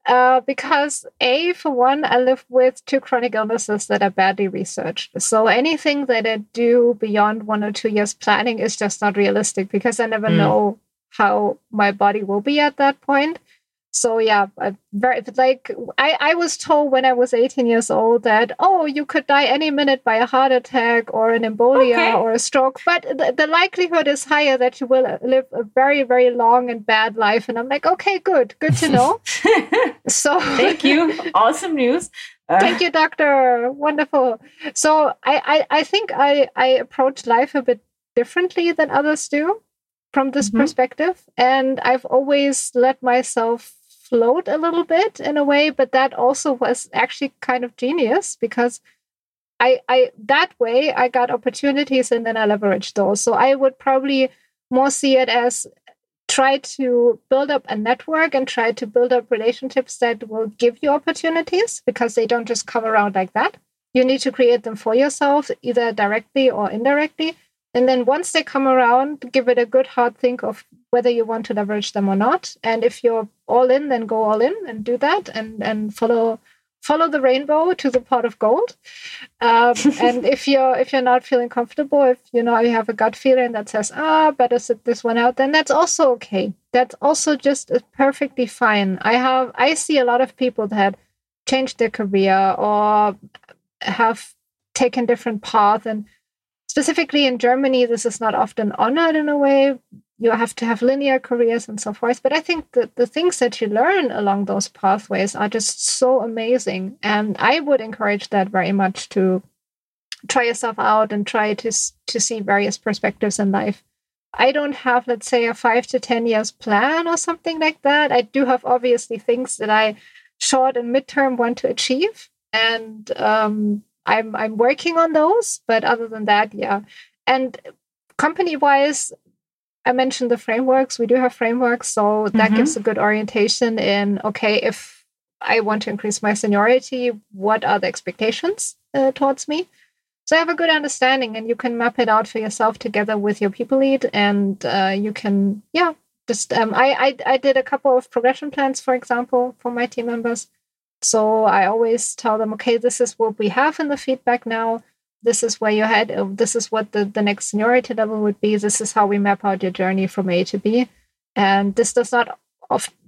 Uh, because a for one i live with two chronic illnesses that are badly researched so anything that i do beyond one or two years planning is just not realistic because i never mm. know how my body will be at that point so yeah very like I, I was told when i was 18 years old that oh you could die any minute by a heart attack or an embolia okay. or a stroke but the, the, likelihood is higher that you will live a very very long and bad life. And i'm like okay good good to know. So thank you. Awesome news. Uh, thank you doctor. Wonderful. So I, I i think i i approach life a bit differently than others do from this mm-hmm. perspective. And i've always let myself float a little bit in a way, but that also was actually kind of genius because I, I that way I got opportunities and then I leveraged those. So I would probably more see it as try to build up a network and try to build up relationships that will give you opportunities because they don't just come around like that. You need to create them for yourself, either directly or indirectly. And then once they come around, give it a good hard think of whether you want to leverage them or not. And if you're all in, then go all in and do that and, and follow follow the rainbow to the pot of gold. Um, and if you're if you're not feeling comfortable, if you know you have a gut feeling that says, ah, better sit this one out, then that's also okay. That's also just perfectly fine. I have I see a lot of people that changed their career or have taken different paths and specifically in Germany, this is not often honored in a way. You have to have linear careers and so forth. But I think that the things that you learn along those pathways are just so amazing. And I would encourage that very much to try yourself out and try to, to see various perspectives in life. I don't have, let's say, a five to 10 years plan or something like that. I do have obviously things that I short and midterm want to achieve. And um, I'm I'm working on those, but other than that, yeah. And company wise, I mentioned the frameworks. We do have frameworks, so that mm-hmm. gives a good orientation in okay, if I want to increase my seniority, what are the expectations uh, towards me? So I have a good understanding, and you can map it out for yourself together with your people lead, and uh, you can, yeah, just um, I, I I did a couple of progression plans, for example, for my team members so I always tell them, okay, this is what we have in the feedback now. This is where you head. Uh, this is what the, the next seniority level would be. This is how we map out your journey from A to B. And this does not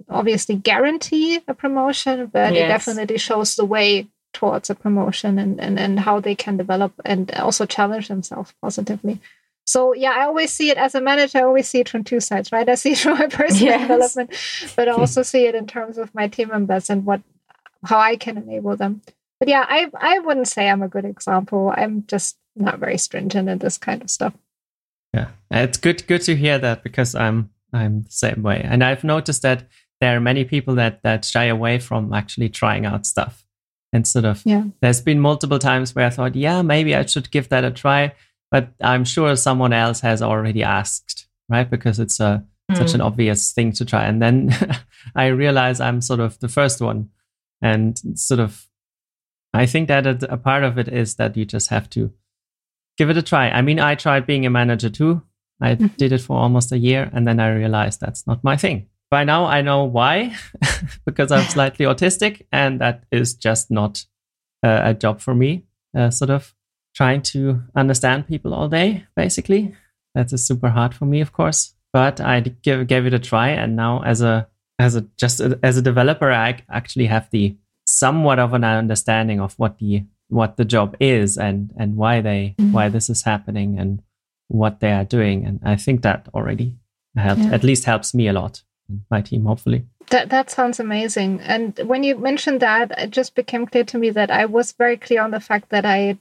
obviously guarantee a promotion, but yes. it definitely shows the way towards a promotion and, and, and how they can develop and also challenge themselves positively. So yeah, I always see it as a manager. I always see it from two sides, right? I see it from my personal yes. development, but I also see it in terms of my team members and what how I can enable them. But yeah, I I wouldn't say I'm a good example. I'm just not very stringent in this kind of stuff. Yeah, it's good good to hear that because I'm I'm the same way, and I've noticed that there are many people that that shy away from actually trying out stuff. And sort of, yeah. there's been multiple times where I thought, yeah, maybe I should give that a try, but I'm sure someone else has already asked, right? Because it's a mm. such an obvious thing to try, and then I realize I'm sort of the first one and sort of i think that a, a part of it is that you just have to give it a try. I mean i tried being a manager too. I mm-hmm. did it for almost a year and then i realized that's not my thing. By now i know why because i'm slightly autistic and that is just not uh, a job for me uh, sort of trying to understand people all day basically. That is super hard for me of course but i give, gave it a try and now as a as a just a, as a developer, I actually have the somewhat of an understanding of what the what the job is and and why they mm-hmm. why this is happening and what they are doing, and I think that already helped yeah. at least helps me a lot my team hopefully. That that sounds amazing. And when you mentioned that, it just became clear to me that I was very clear on the fact that I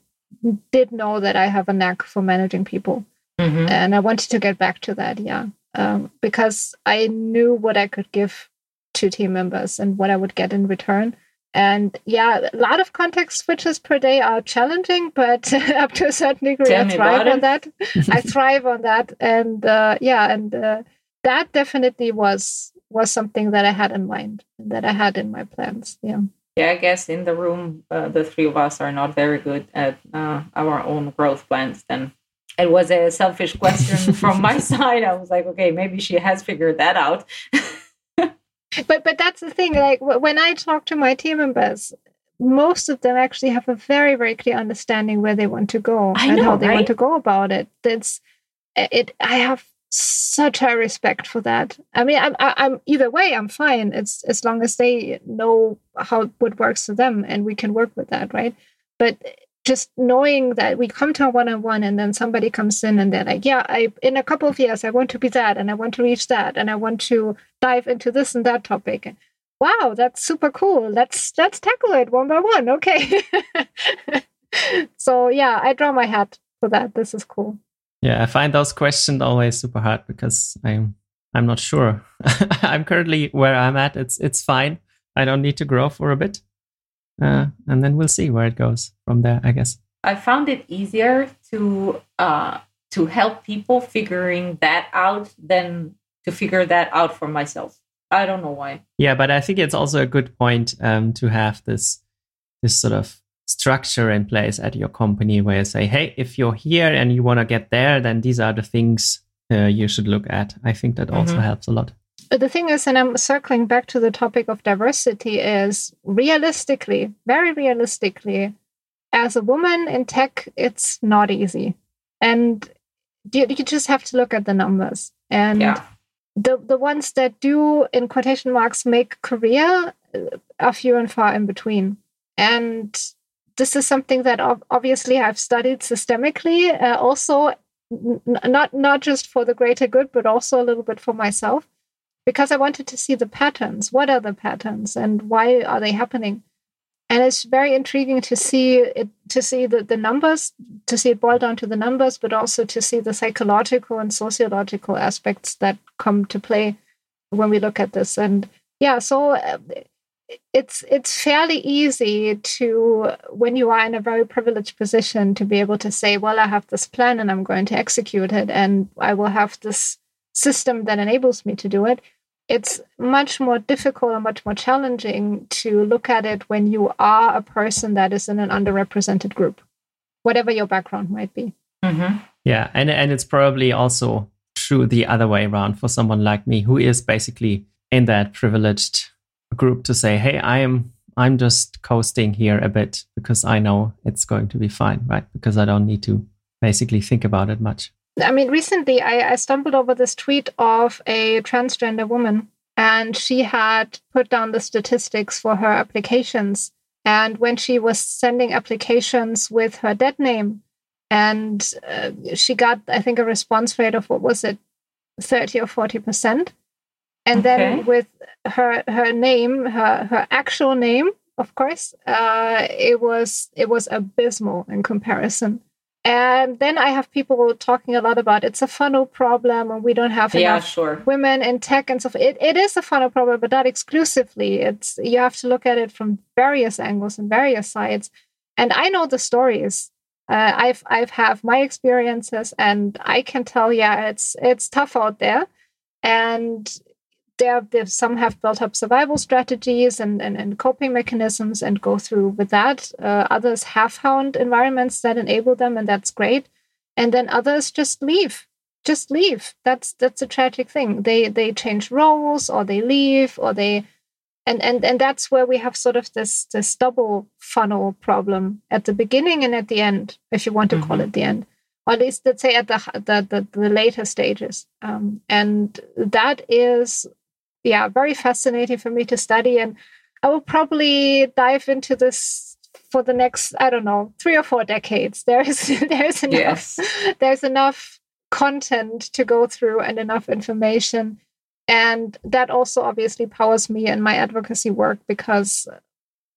did know that I have a knack for managing people, mm-hmm. and I wanted to get back to that. Yeah, um, because I knew what I could give to team members and what I would get in return. And yeah, a lot of context switches per day are challenging, but up to a certain degree, Tell I thrive on that. I thrive on that, and uh, yeah, and uh, that definitely was was something that I had in mind that I had in my plans. Yeah. Yeah, I guess in the room, uh, the three of us are not very good at uh, our own growth plans. Then it was a selfish question from my side. I was like, okay, maybe she has figured that out. But but that's the thing. Like when I talk to my team members, most of them actually have a very very clear understanding where they want to go I and know, how they right? want to go about it. That's it. I have such a respect for that. I mean, I'm, I'm either way, I'm fine. It's as long as they know how what works for them, and we can work with that, right? But just knowing that we come to a one-on-one and then somebody comes in and they're like yeah i in a couple of years i want to be that and i want to reach that and i want to dive into this and that topic. Wow that's super cool. Let's let's tackle it one by one. Okay. So yeah i draw my hat for that. This is cool. Yeah, I find those questions always super hard because I'm I'm not sure. I'm currently where I'm at. It's it's fine. I don't need to grow for a bit, uh, and then we'll see where it goes from there. I guess. I found it easier to uh, to help people figuring that out than to figure that out for myself. I don't know why. Yeah, but I think it's also a good point um, to have this this sort of structure in place at your company where you say, "Hey, if you're here and you want to get there, then these are the things uh, you should look at." I think that also Mhm. helps a lot. But the thing is, and I'm circling back to the topic of diversity, is realistically, very realistically, as a woman in tech, it's not easy. And you, you just have to look at the numbers. And Yeah. the, the ones that do, in quotation marks, make career uh, are few and far in between. And this is something that obviously I've studied systemically, uh, also n- not not just for the greater good, but also a little bit for myself because I wanted to see the patterns. What are the patterns and why are they happening? And it's very intriguing to see it, to see the, the numbers, to see it boil down to the numbers, but also to see the psychological and sociological aspects that come to play when we look at this. And yeah, so uh, it's it's fairly easy to when you are in a very privileged position to be able to say, well, I have this plan and I'm going to execute it, and I will have this system that enables me to do it it's much more difficult and much more challenging to look at it when you are a person that is in an underrepresented group, whatever your background might be. Mm-hmm. Yeah, and and it's probably also true the other way around for someone like me who is basically in that privileged group to say, "Hey, I am I'm just coasting here a bit because I know it's going to be fine, right? Because I don't need to basically think about it much." I mean, recently I, I stumbled over this tweet of a transgender woman, and she had put down the statistics for her applications. And when she was sending applications with her dead name, and uh, she got, I think, a response rate of what was it, 30 or 40%. And Okay. then with her her name, her her actual name, of course, uh, it was it was abysmal in comparison. And then I have people talking a lot about it's a funnel problem and we don't have Yeah, enough sure. women in tech and stuff. It, it is a funnel problem, but not exclusively. It's you have to look at it from various angles and various sides. And I know the stories. Uh, I've I've have my experiences, and I can tell, yeah, it's it's tough out there. And there, there some have built up survival strategies and, and, and coping mechanisms and go through with that. Uh, others have found environments that enable them, and that's great. And then others just leave just leave that's that's a tragic thing they they change roles or they leave or they and and and that's where we have sort of this this double funnel problem at the beginning and at the end if you want to call Mhm. it the end or at least let's say at the the the, the later stages um, and that is yeah very fascinating for me to study. And i will probably dive into this for the next i don't know three or four decades. There is there is enough Yes. there's enough content to go through and enough information. And that also obviously powers me in my advocacy work because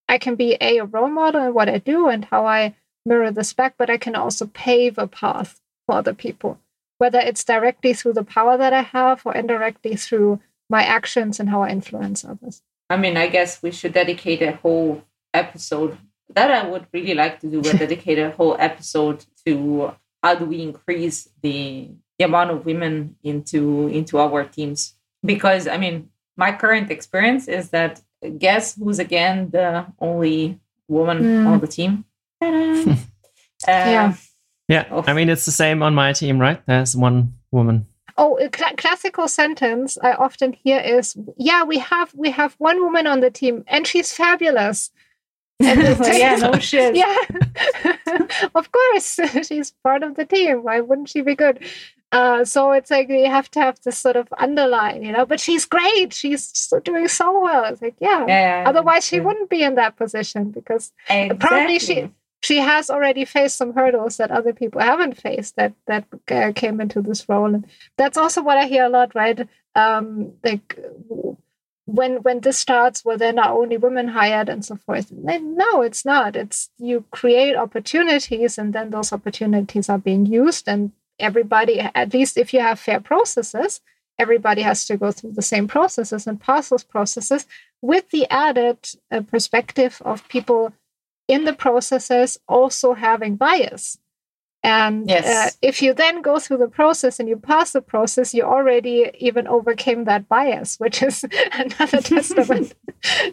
i can be a, a role model in what i do and how i mirror this back but i can also pave a path for other people whether it's directly through the power that i have or indirectly through my actions and how i influence others I mean, I guess we should dedicate a whole episode. That I would really like to do. A dedicate a whole episode to how do we increase the the amount of women into into our teams? Because I mean, my current experience is that guess who's again the only woman mm. on the team? uh, yeah. Yeah. Oh. I mean, it's the same on my team, right? There's one woman. Oh, a cl- classical sentence I often hear is, "Yeah, we have we have one woman on the team, and she's fabulous." yeah, no shit. Yeah, of course, she's part of the team. Why wouldn't she be good? Uh, so it's like you have to have this sort of underline, you know. But she's great. She's doing so well. It's like, yeah. yeah Otherwise, she wouldn't be in that position because exactly. probably she she has already faced some hurdles that other people haven't faced that that uh, came into this role. And that's also what i hear a lot right? Um like when when this starts well then are only women hired and so forth. No it's not. It's you create opportunities and then those opportunities are being used and everybody at least if you have fair processes everybody has to go through the same processes and pass those processes with the added uh, perspective of people in the processes also having bias. And yes. uh, if you then go through the process and you pass the process, you already even overcame that bias, which is another testament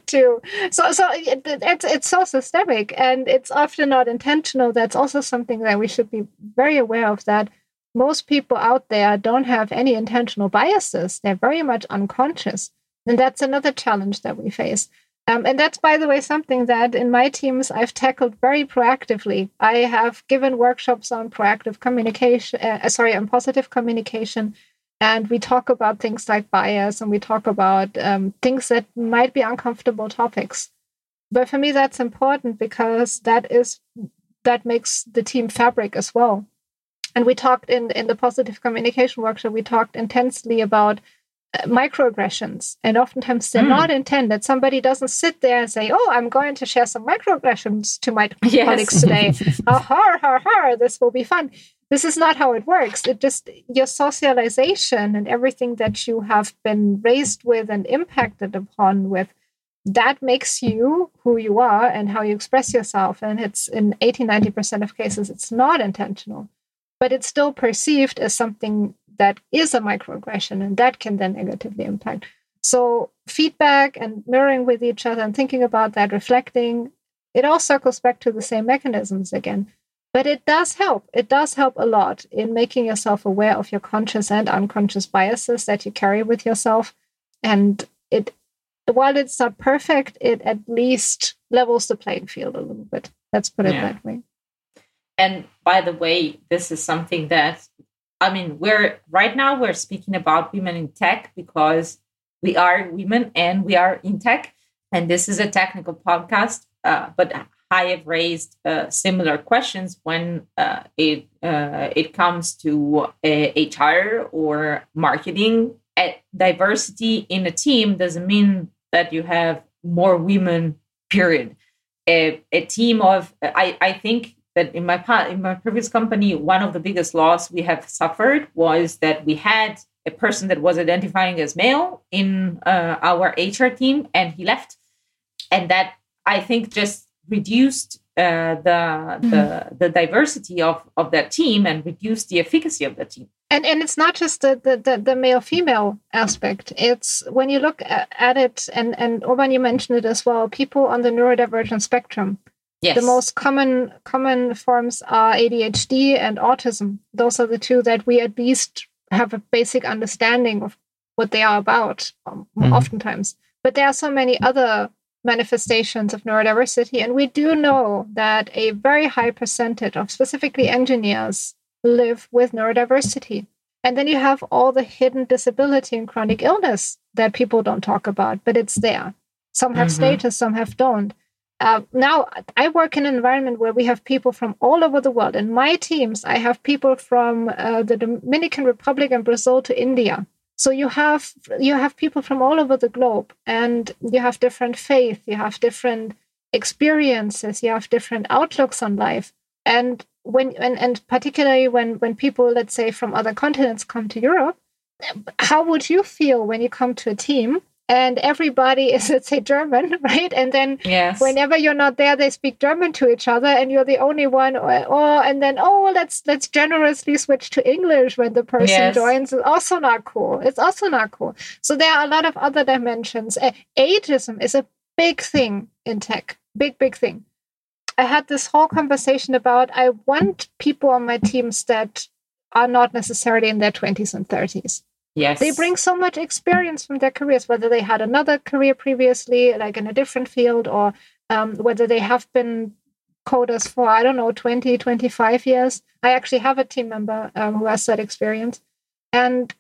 to. So, so it, it's it's so systemic, and it's often not intentional. That's also something that we should be very aware of. That most people out there don't have any intentional biases; they're very much unconscious, and that's another challenge that we face. Um, and that's, by the way, something that in my teams I've tackled very proactively. I have given workshops on proactive communication, uh, sorry, on positive communication. And we talk about things like bias and we talk about um, things that might be uncomfortable topics. But for me, that's important because that is that makes the team fabric as well. And we talked in in the positive communication workshop. We talked intensely about microaggressions. And oftentimes they're mm. not intended. Somebody doesn't sit there and say oh i'm going to share some microaggressions to my yes. colleagues today. Ha ha ha ha this will be fun. This is not how it works. It just your socialization and everything that you have been raised with and impacted upon with that makes you who you are and how you express yourself. And it's in 80 90% of cases it's not intentional. But it's still perceived as something that is a microaggression and that can then negatively impact. So, feedback and mirroring with each other and thinking about that, reflecting, it all circles back to the same mechanisms again. But it does help. It does help a lot in making yourself aware of your conscious and unconscious biases that you carry with yourself. And it, while it's not perfect, it at least levels the playing field a little bit. Let's put it yeah. that way. And by the way, this is something that I mean, we're right now we're speaking about women in tech because we are women and we are in tech, and this is a technical podcast. Uh, but I have raised uh, similar questions when uh, it uh, it comes to HR uh, or marketing. At diversity in a team doesn't mean that you have more women. Period. A, a team of I I think that in my part, in my previous company, one of the biggest loss we have suffered was that we had a person that was identifying as male in uh, our HR team, and he left, and that I think just reduced uh, the mm-hmm. the the diversity of of that team and reduced the efficacy of the team. And and it's not just the the, the, the male female aspect. It's when you look at, at it, and and Urban, you mentioned it as well. People on the neurodivergent spectrum Yes. The most common common forms are ADHD and autism. Those are the two that we at least have a basic understanding of what they are about, um, mm-hmm. oftentimes. But there are so many other manifestations of neurodiversity, and we do know that a very high percentage of specifically engineers live with neurodiversity. And then you have all the hidden disability and chronic illness that people don't talk about, but it's there. Some have mm-hmm. status, some have don't. Uh, now I work in an environment where we have people from all over the world. In my teams, I have people from uh, the Dominican Republic and Brazil to India. So you have you have people from all over the globe, and you have different faith, you have different experiences, you have different outlooks on life. And when and, and particularly when when people, let's say from other continents, come to Europe, how would you feel when you come to a team and everybody is let's say german right and then yes. whenever you're not there they speak german to each other and you're the only one or, or and then oh let's let's generously switch to english when the person yes. joins it's also not cool it's also not cool so there are a lot of other dimensions uh, ageism is a big thing in tech. Big, big thing. I had this whole conversation about I want people on my teams that are not necessarily in their 20s and 30s. Yes. They bring so much experience from their careers, whether they had another career previously, like in a different field, or um, whether they have been coders for, I don't know, 20, 25 years. I actually have a team member um, who has that experience. And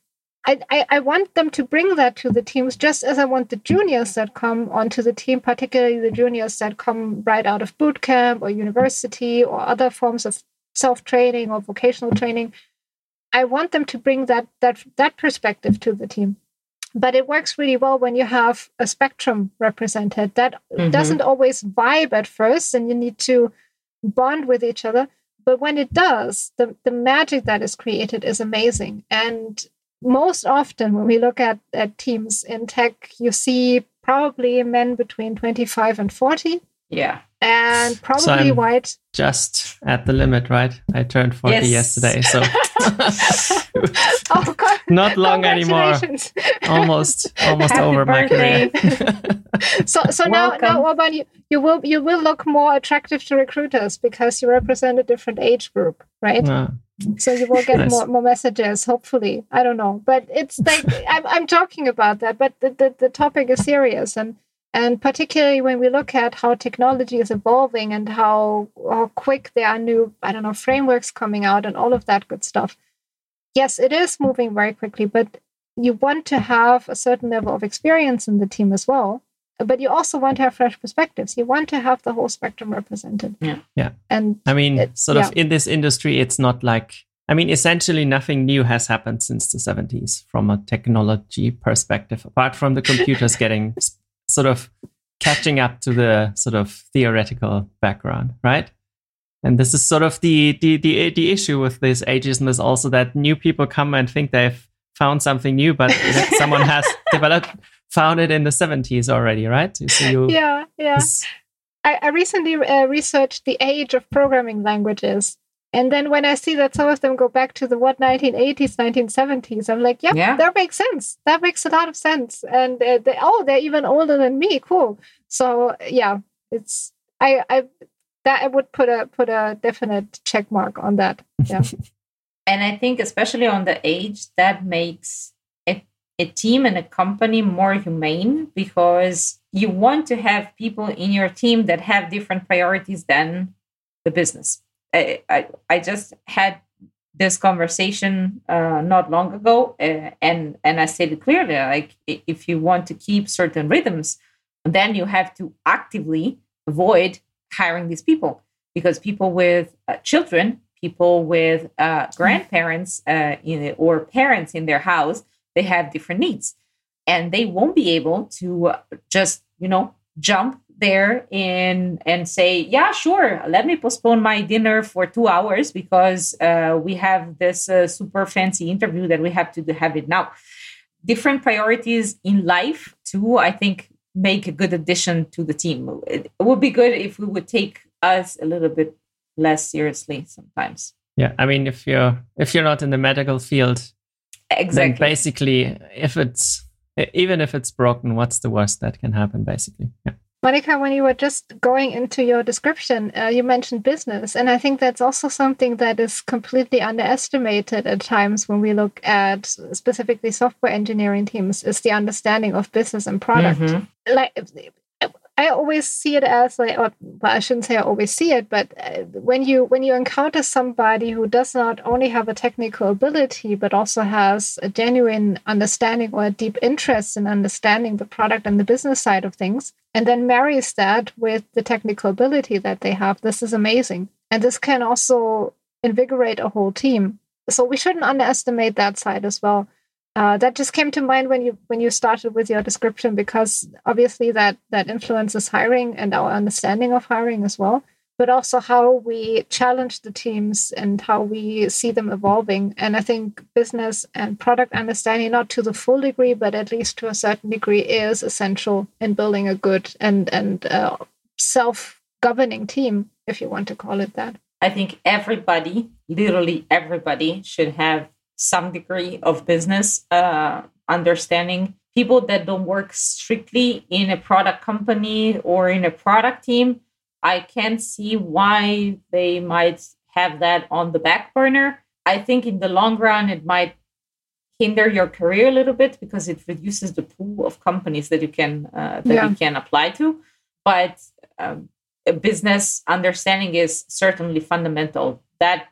I, I, I, want them to bring that to the teams just as I want the juniors that come onto the team, particularly the juniors that come right out of boot camp or university or other forms of self training or vocational training. I want them to bring that that that perspective to the team. But it works really well when you have a spectrum represented. That mm-hmm. doesn't always vibe at first, and you need to bond with each other. But when it does, the, the magic that is created is amazing. And most often when we look at, at teams in tech, you see probably men between 25 and 40. Yeah. And probably so white. Just at the limit, right? I turned 40 yes. yesterday. So oh, God. not long anymore. Almost almost Happy over birthday. my career. so so now now Urban, you, you will you will look more attractive to recruiters because you represent a different age group, right? Uh, so you will get nice. more, more messages hopefully i don't know but it's like I'm, I'm talking about that but the, the, the topic is serious and and particularly when we look at how technology is evolving and how, how quick there are new i don't know frameworks coming out and all of that good stuff yes it is moving very quickly but you want to have a certain level of experience in the team as well but you also want to have fresh perspectives. You want to have the whole spectrum represented. Yeah. Yeah. And I mean, it, sort of in this industry, it's not like, I mean, essentially nothing new has happened since the 70s from a technology perspective, apart from the computers getting sort of catching up to the sort of theoretical background, right? And this is sort of the, the, the, the issue with this ageism is also that new people come and think they've found something new, but someone has developed found it in the 70s already, right? So you, yeah, yeah. I, I, recently uh, researched the age of programming languages. And then when I see that some of them go back to the what 1980s, 1970s, I'm like, yep, yeah, that makes sense. That makes a lot of sense. And uh, they, oh, they're even older than me. Cool. So yeah, it's I I that I would put a put a definite check mark on that. Yeah. and I think especially on the age that makes a team and a company more humane because you want to have people in your team that have different priorities than the business. I, I, just had this conversation uh, not long ago, uh, and and I said it clearly. Like, if you want to keep certain rhythms, then you have to actively avoid hiring these people because people with uh, children, people with uh, grandparents uh, in, or parents in their house, they have different needs and they won't be able to just you know jump there in and say yeah sure let me postpone my dinner for two hours because uh, we have this uh, super fancy interview that we have to have it now different priorities in life too i think make a good addition to the team it, it would be good if we would take us a little bit less seriously sometimes yeah i mean if you're if you're not in the medical field Exactly. Basically, if it's even if it's broken, what's the worst that can happen? Basically, yeah. Monica, when you were just going into your description, uh, you mentioned business. And I think that's also something that is completely underestimated at times when we look at specifically software engineering teams, is the understanding of business and product. Mm-hmm. Like I always see it as like, well, I shouldn't say I always see it, but uh, when you when you encounter somebody who does not only have a technical ability but also has a genuine understanding or a deep interest in understanding the product and the business side of things, and then marries that with the technical ability that they have, this is amazing, and this can also invigorate a whole team. So we shouldn't underestimate that side as well. Uh, that just came to mind when you when you started with your description because obviously that that influences hiring and our understanding of hiring as well but also how we challenge the teams and how we see them evolving. And i think business and product understanding not to the full degree but at least to a certain degree is essential in building a good and and uh, self governing team if you want to call it that. I think everybody literally everybody should have some degree of business uh, understanding. People that don't work strictly in a product company or in a product team, I can't see why they might have that on the back burner. I think in the long run, it might hinder your career a little bit because it reduces the pool of companies that you can uh, that yeah. you can apply to. But um, business understanding is certainly fundamental. That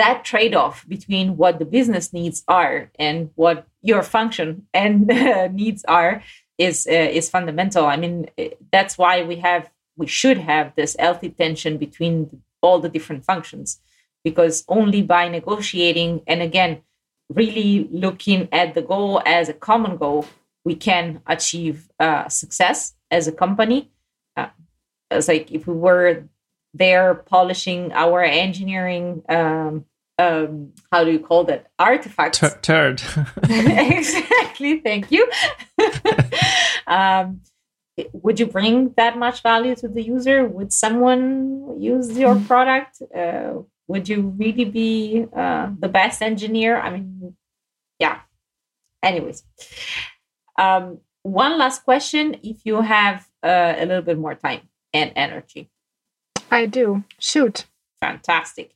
that that trade-off between what the business needs are and what your function and uh, needs are is uh, is fundamental. I mean, that's why we have we should have this healthy tension between all the different functions because only by negotiating and again really looking at the goal as a common goal we can achieve uh, success as a company it's like if we were there polishing our engineering um, um, how do you call that artifacts T- turd exactly thank you um, would you bring that much value to the user would someone use your mm. product uh, would you really be uh, the best engineer i mean yeah anyways um, one last question if you have uh, a little bit more time and energy. I do. Shoot. Fantastic.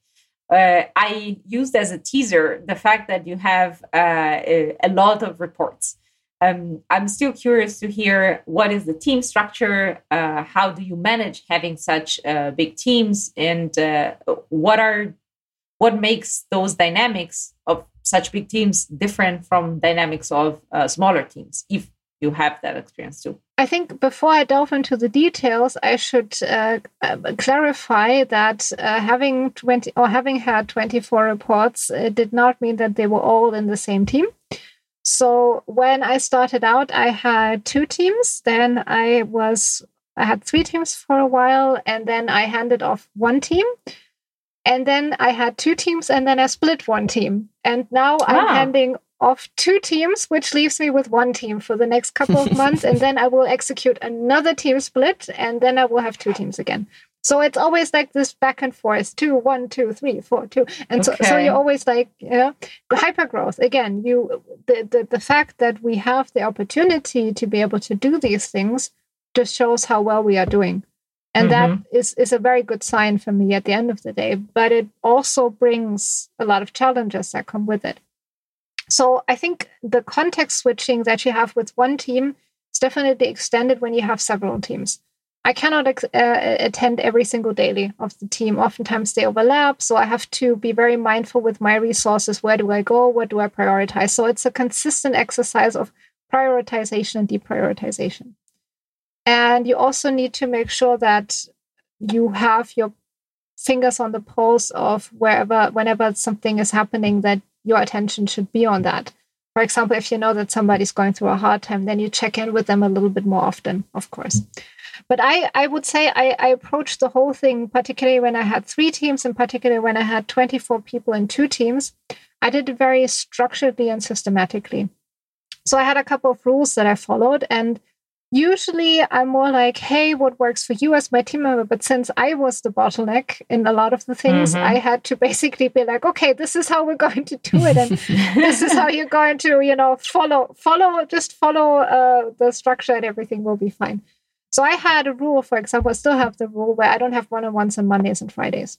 Uh, I used as a teaser the fact that you have uh, a, lot of reports. Um, I'm still curious to hear what is the team structure, uh, how do you manage having such uh, big teams, and uh, what are what makes those dynamics of such big teams different from dynamics of uh, smaller teams, if you have that experience too. I think before I delve into the details, I should uh, uh, clarify that uh, having 20 or having had 24 reports it did not mean that they were all in the same team. So when I started out, I had two teams. Then I was I had three teams for a while, and then I handed off one team. And then I had two teams, and then I split one team. And now I'm ah. handing of two teams, which leaves me with one team for the next couple of months. and then I will execute another team split, and then I will have two teams again. So it's always like this back and forth, two, one, two, three, four, two, and okay. so so you're always like, you know, hyper growth. Again, you the, the the fact that we have the opportunity to be able to do these things just shows how well we are doing, and mm-hmm. that is is a very good sign for me at the end of the day. But it also brings a lot of challenges that come with it. So I think the context switching that you have with one team is definitely extended when you have several teams. I cannot ex- uh, attend every single daily of the team. Oftentimes they overlap, so I have to be very mindful with my resources. Where do I go? What do I prioritize? So it's a consistent exercise of prioritization and deprioritization. And you also need to make sure that you have your fingers on the pulse of wherever, whenever something is happening that your attention should be on that. For example, if you know that somebody's going through a hard time, then you check in with them a little bit more often, of course. But I, I would say I, I approached the whole thing, particularly when I had three teams, and particularly when I had 24 people in two teams, I did it very structuredly and systematically. So I had a couple of rules that I followed, and usually I'm more like, hey, what works for you as my team member? But since I was the bottleneck in a lot of the things, mm-hmm. I had to basically be like, okay, this is how we're going to do it. And this is how you're going to, you know, follow, follow, just follow uh, the structure and everything will be fine. So I had a rule, for example, I still have the rule where I don't have one on ones on Mondays and Fridays.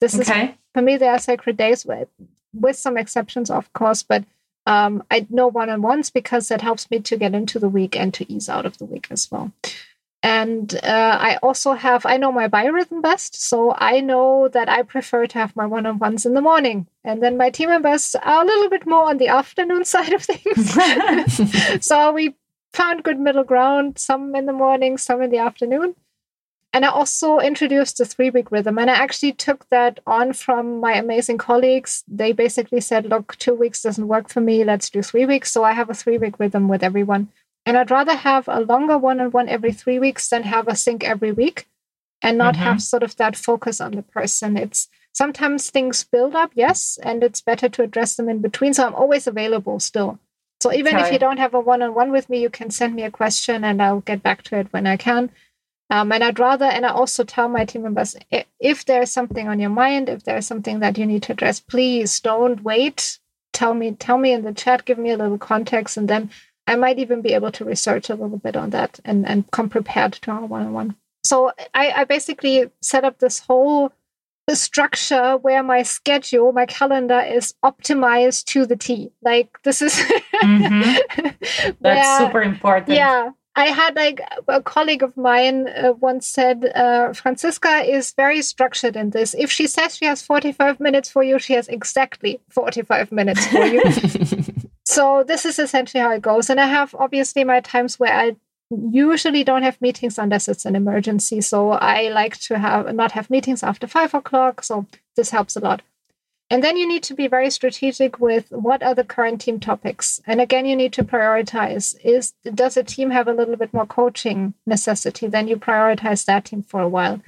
This okay. is, for me, they are sacred days with, with some exceptions, of course, but um, I know one on ones because that helps me to get into the week and to ease out of the week as well. And uh, I also have, I know my biorhythm best. So I know that I prefer to have my one on ones in the morning. And then my team members are a little bit more on the afternoon side of things. so we found good middle ground, some in the morning, some in the afternoon. And I also introduced the three week rhythm. And I actually took that on from my amazing colleagues. They basically said, look, two weeks doesn't work for me. Let's do three weeks. So I have a three week rhythm with everyone. And I'd rather have a longer one on one every three weeks than have a sync every week and not mm-hmm. have sort of that focus on the person. It's sometimes things build up, yes, and it's better to address them in between. So I'm always available still. So even if you don't have a one on one with me, you can send me a question and I'll get back to it when I can. Um, and I'd rather, and I also tell my team members if there's something on your mind, if there's something that you need to address, please don't wait. Tell me tell me in the chat give me a little context and then i might even be able to research a little bit on that and and come prepared to our one-on-one. So i i basically set up this whole structure where my schedule my calendar is optimized to the t. Like this is mm-hmm. that's where, super important. Yeah I had like a colleague of mine uh, once said, uh, Franziska is very structured in this. If she says she has 45 minutes for you, she has exactly 45 minutes for you. so this is essentially how it goes. And I have obviously my times where I usually don't have meetings unless it's an emergency. So I like to have not have meetings after five o'clock. So this helps a lot. And then you need to be very strategic with what are the current team topics. And again, you need to prioritize. Is does a team have a little bit more coaching necessity? Then you prioritize that team for a while.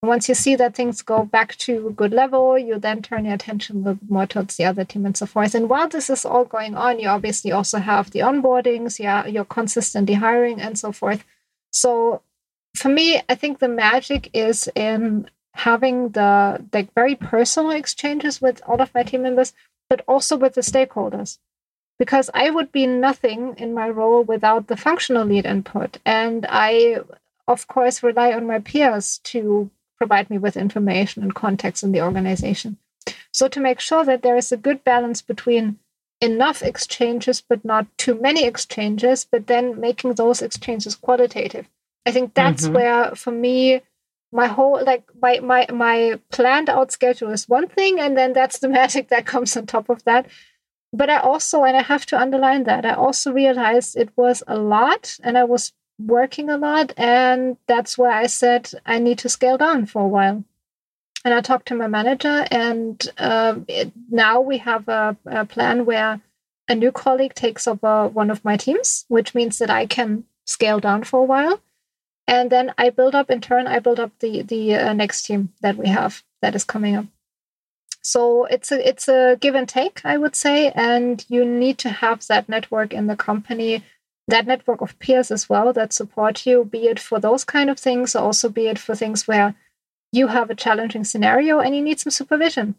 once you see that things go back to a good level, you then turn your attention a little bit more towards the other team and so forth. And while this is all going on, you obviously also have the onboardings, yeah, you're consistently hiring and so forth. So for me, I think the magic is in having the like very personal exchanges with all of my team members, but also with the stakeholders. Because I would be nothing in my role without the functional lead input. And I, of course, rely on my peers to provide me with information and context in the organization. So, to make sure that there is a good balance between enough exchanges, but not too many exchanges, but then making those exchanges qualitative. I think that's mm-hmm. where, for me, my whole like my my my planned out schedule is one thing and then that's the magic that comes on top of that. But i also and i have to underline that i also realized it was a lot and i was working a lot and that's why i said i need to scale down for a while. And i talked to my manager and uh, it, now we have a, a plan where a new colleague takes over one of my teams which means that i can scale down for a while and then I build up in turn. I build up the the uh, next team that we have that is coming up. So it's a it's a give and take, I would say, and you need to have that network in the company, that network of peers as well that support you, be it for those kind of things, or also be it for things where you have a challenging scenario and you need some supervision.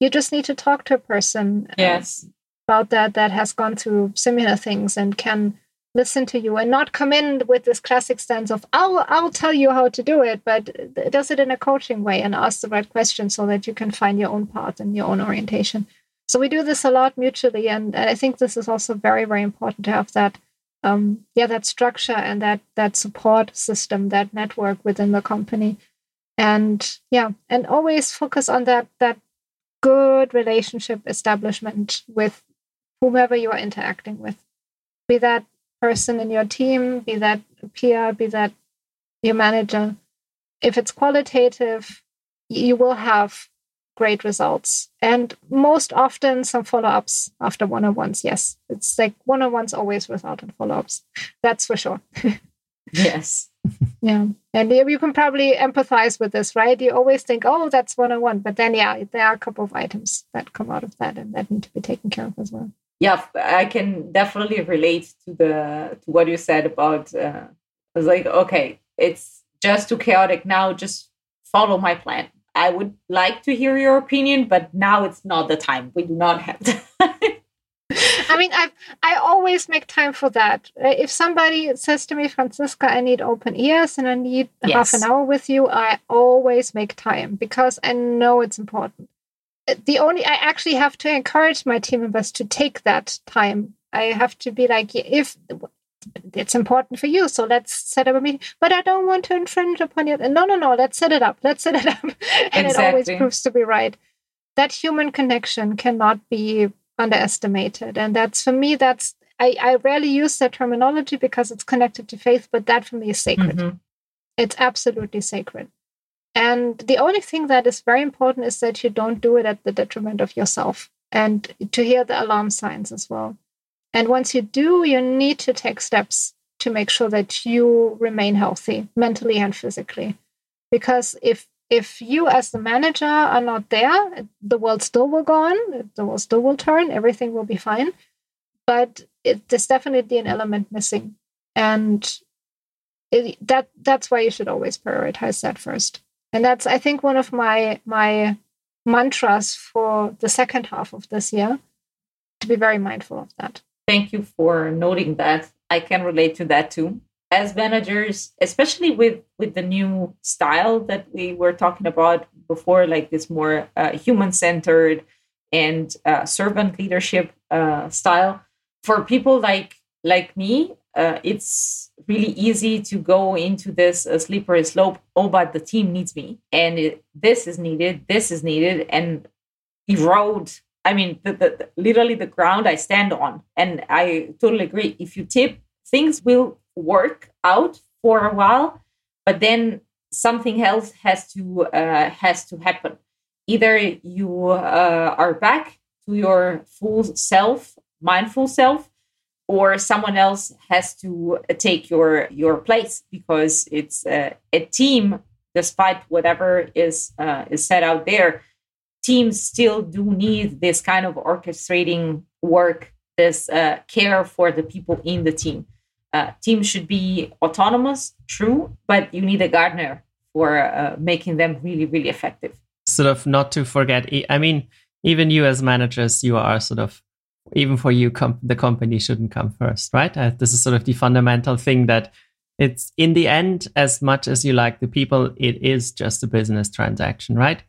You just need to talk to a person yes. about that that has gone through similar things and can listen to you and not come in with this classic stance of I'll I'll tell you how to do it, but does it in a coaching way and ask the right questions so that you can find your own path and your own orientation. So we do this a lot mutually, and I think this is also very very important to have that um, yeah that structure and that that support system that network within the company and yeah and always focus on that that good relationship establishment with whomever you are interacting with be that person in your team, be that a peer, be that your manager, if it's qualitative, you will have great results. And most often, some follow ups after one on ones. Yes, it's like one on ones always without a follow ups. That's for sure. yes. Yeah. And you can probably empathize with this, right? You always think, oh, that's one on one. But then, yeah, there are a couple of items that come out of that and that need to be taken care of as well yeah, I can definitely relate to the to what you said about. Uh, I was like, okay, it's just too chaotic now. Just follow my plan. I would like to hear your opinion, but now it's not the time. We do not have time. I mean, I I always make time for that. If somebody says to me, Franziska, I need open ears and I need yes. half an hour with you, I always make time because I know it's important the only I actually have to encourage my team members to take that time. I have to be like, if it's important for you, so let's set up a meeting. But I don't want to infringe upon it. No, no, no. Let's set it up. Let's set it up, and exactly. it always proves to be right. That human connection cannot be underestimated, and that's for me. That's I, I rarely use that terminology because it's connected to faith, but that for me is sacred. Mm-hmm. It's absolutely sacred. And the only thing that is very important is that you don't do it at the detriment of yourself and to hear the alarm signs as well. And once you do, you need to take steps to make sure that you remain healthy mentally and physically. Because if if you as the manager are not there, the world still will go on, the world still will turn, everything will be fine. But it, there's definitely an element missing. And it, that that's why you should always prioritize that first and that's i think one of my my mantras for the second half of this year to be very mindful of that. Thank you for noting that. I can relate to that too. As managers, especially with with the new style that we were talking about before, like this more uh, human centered and uh, servant leadership uh, style, for people like like me, uh, it's really easy to go into this uh, slippery slope. Oh, but the team needs me, and it, this is needed, this is needed, and erode. I mean, the, the, the, literally the ground I stand on. And I totally agree. If you tip, things will work out for a while, but then something else has to uh, has to happen. Either you uh, are back to your full self, mindful self, or someone else has to take your your place because it's uh, a team despite whatever is uh, is set out there. Teams still do need this kind of orchestrating work this uh, care for the people in the team. Uh, teams should be autonomous true but you need a gardener for uh, making them really really effective. Sort of not to forget i mean even you as managers you are sort of even for you, com- the company shouldn't come first, right? Uh, this is sort of the fundamental thing that it's in the end, as much as you like the people, it is just a business transaction, right?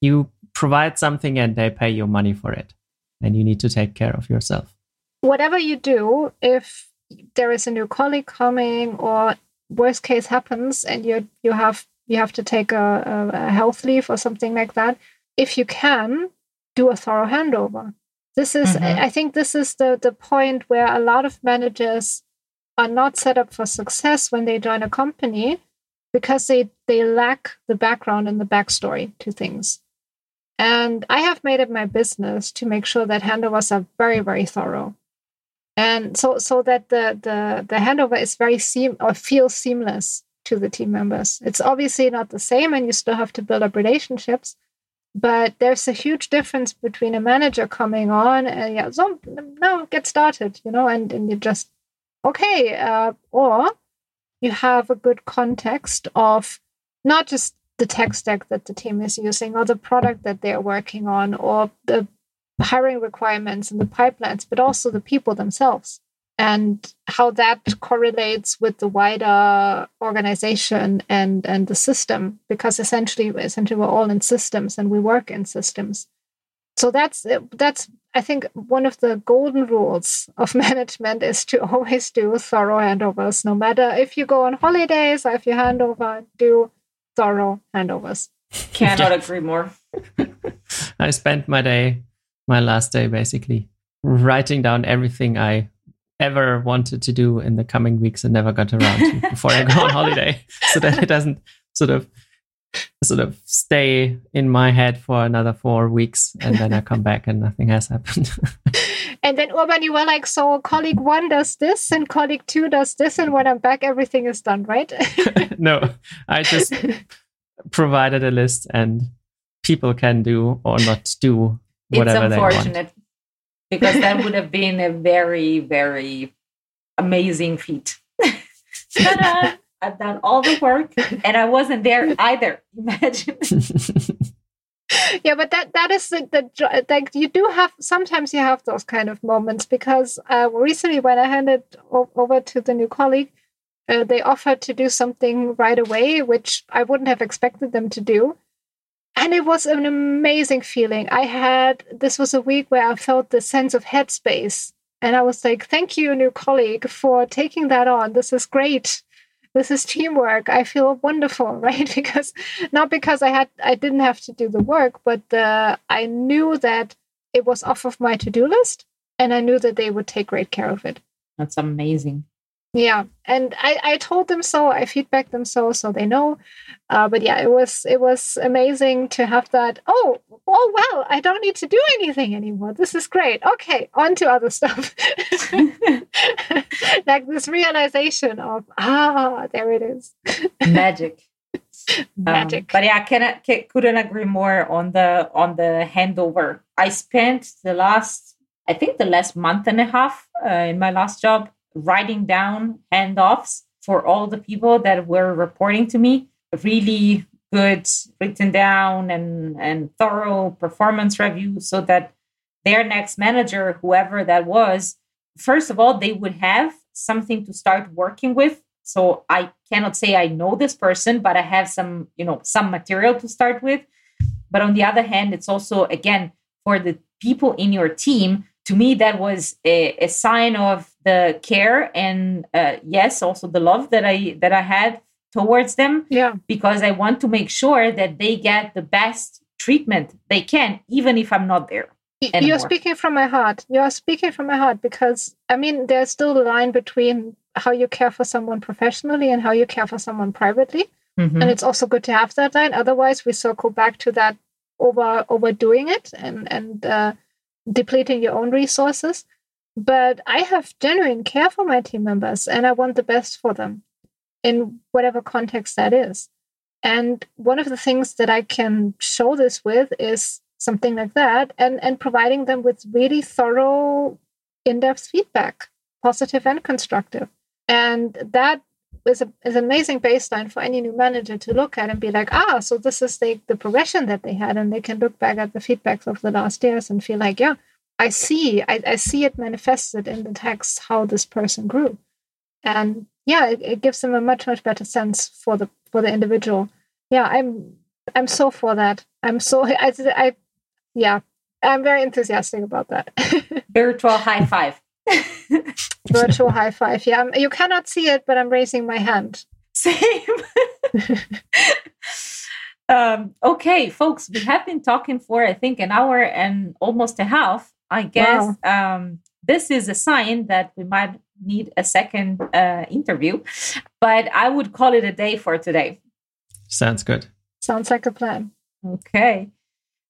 You provide something and they pay your money for it, and you need to take care of yourself. Whatever you do, if there is a new colleague coming or worst case happens and you you have you have to take a, a health leave or something like that, if you can, do a thorough handover this is, mm-hmm. I think, this is the the point where a lot of managers are not set up for success when they join a company because they they lack the background and the backstory to things. And I have made it my business to make sure that handovers are very very thorough, and so so that the the the handover is very seam or feels seamless to the team members. It's obviously not the same, and you still have to build up relationships but there's a huge difference between a manager coming on and yeah so no get started you know and, and you just okay uh, or you have a good context of not just the tech stack that the team is using or the product that they're working on or the hiring requirements and the pipelines but also the people themselves and how that correlates with the wider organization and and the system because essentially essentially we're all in systems and we work in systems. So that's that's i think one of the golden rules of management is to always do thorough handovers no matter if you go on holidays or if you hand over do thorough handovers. Cannot agree more. I spent my day my last day basically writing down everything i ever wanted to do in the coming weeks and never got around to before I go on holiday, so that it doesn't sort of sort of stay in my head for another four weeks and then I come back and nothing has happened. and then Urban, you were like, so colleague one does this and colleague two does this, and when I'm back, everything is done, right? no, I just provided a list and people can do or not do whatever it's unfortunate. They want because that would have been a very, very amazing feat. I've done all the work and I wasn't there either. Imagine. yeah, but that that is the, the like you do have sometimes you have those kind of moments because uh, recently when I handed over to the new colleague, uh, they offered to do something right away, which I wouldn't have expected them to do and it was an amazing feeling. I had this was a week where I felt the sense of headspace, and I was like, "Thank you, new colleague, for taking that on. This is great. This is teamwork. I feel wonderful, right? Because not because I had I didn't have to do the work, but uh, I knew that it was off of my to do list, and I knew that they would take great care of it. That's amazing. Yeah, and I, I told them so. I feedback them so, so they know. Uh, but yeah, it was it was amazing to have that. Oh, oh well, I don't need to do anything anymore. This is great. Okay, on to other stuff. like this realization of ah, there it is. Magic. Magic. Um, but yeah, can, can couldn't agree more on the on the handover. I spent the last, I think, the last month and a half uh, in my last job writing down handoffs for all the people that were reporting to me. Really good written down and, and thorough performance review so that their next manager, whoever that was, first of all, they would have something to start working with. So I cannot say I know this person, but I have some, you know, some material to start with. But on the other hand, it's also again for the people in your team. To me, that was a, a sign of the care and uh, yes, also the love that I that I had towards them. Yeah, because I want to make sure that they get the best treatment they can, even if I'm not there. Anymore. You're speaking from my heart. You're speaking from my heart because I mean, there's still a line between how you care for someone professionally and how you care for someone privately. Mm-hmm. And it's also good to have that line. Otherwise, we circle back to that over overdoing it and and uh, depleting your own resources. But I have genuine care for my team members, and I want the best for them in whatever context that is. And one of the things that I can show this with is something like that, and and providing them with really thorough, in-depth feedback, positive and constructive. And that is, a, is an amazing baseline for any new manager to look at and be like, ah, so this is the, the progression that they had. And they can look back at the feedbacks of the last years and feel like, yeah, I see, I, I see it manifested in the text how this person grew. And yeah, it, it gives them a much, much better sense for the for the individual. Yeah, I'm I'm so for that. I'm so I, I yeah, I'm very enthusiastic about that. Virtual high five. Virtual high five. Yeah, I'm, you cannot see it, but I'm raising my hand. Same. um, okay, folks, we have been talking for I think an hour and almost a half. I guess wow. um, this is a sign that we might need a second uh, interview, but I would call it a day for today. Sounds good. Sounds like a plan. Okay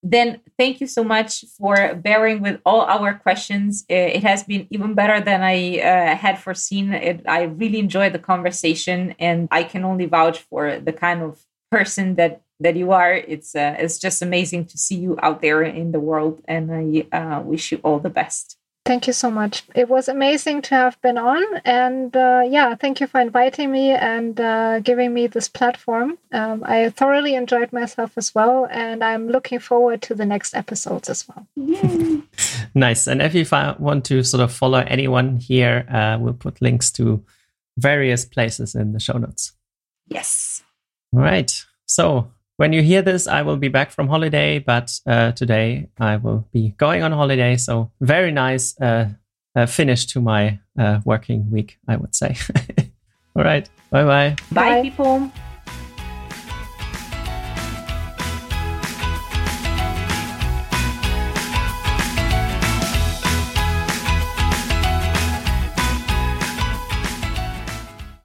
then thank you so much for bearing with all our questions. It has been even better than I uh, had foreseen. It, I really enjoyed the conversation, and I can only vouch for the kind of person that that you are. It's uh, it's just amazing to see you out there in the world, and I uh, wish you all the best. Thank you so much. It was amazing to have been on. And uh, yeah, thank you for inviting me and uh, giving me this platform. Um, I thoroughly enjoyed myself as well. And I'm looking forward to the next episodes as well. Yay. nice. And if you want to sort of follow anyone here, uh, we'll put links to various places in the show notes. Yes. All right. So when you hear this, I will be back from holiday, but uh, today I will be going on holiday. So, very nice uh, uh, finish to my uh, working week, I would say. All right. Bye-bye. Bye, people.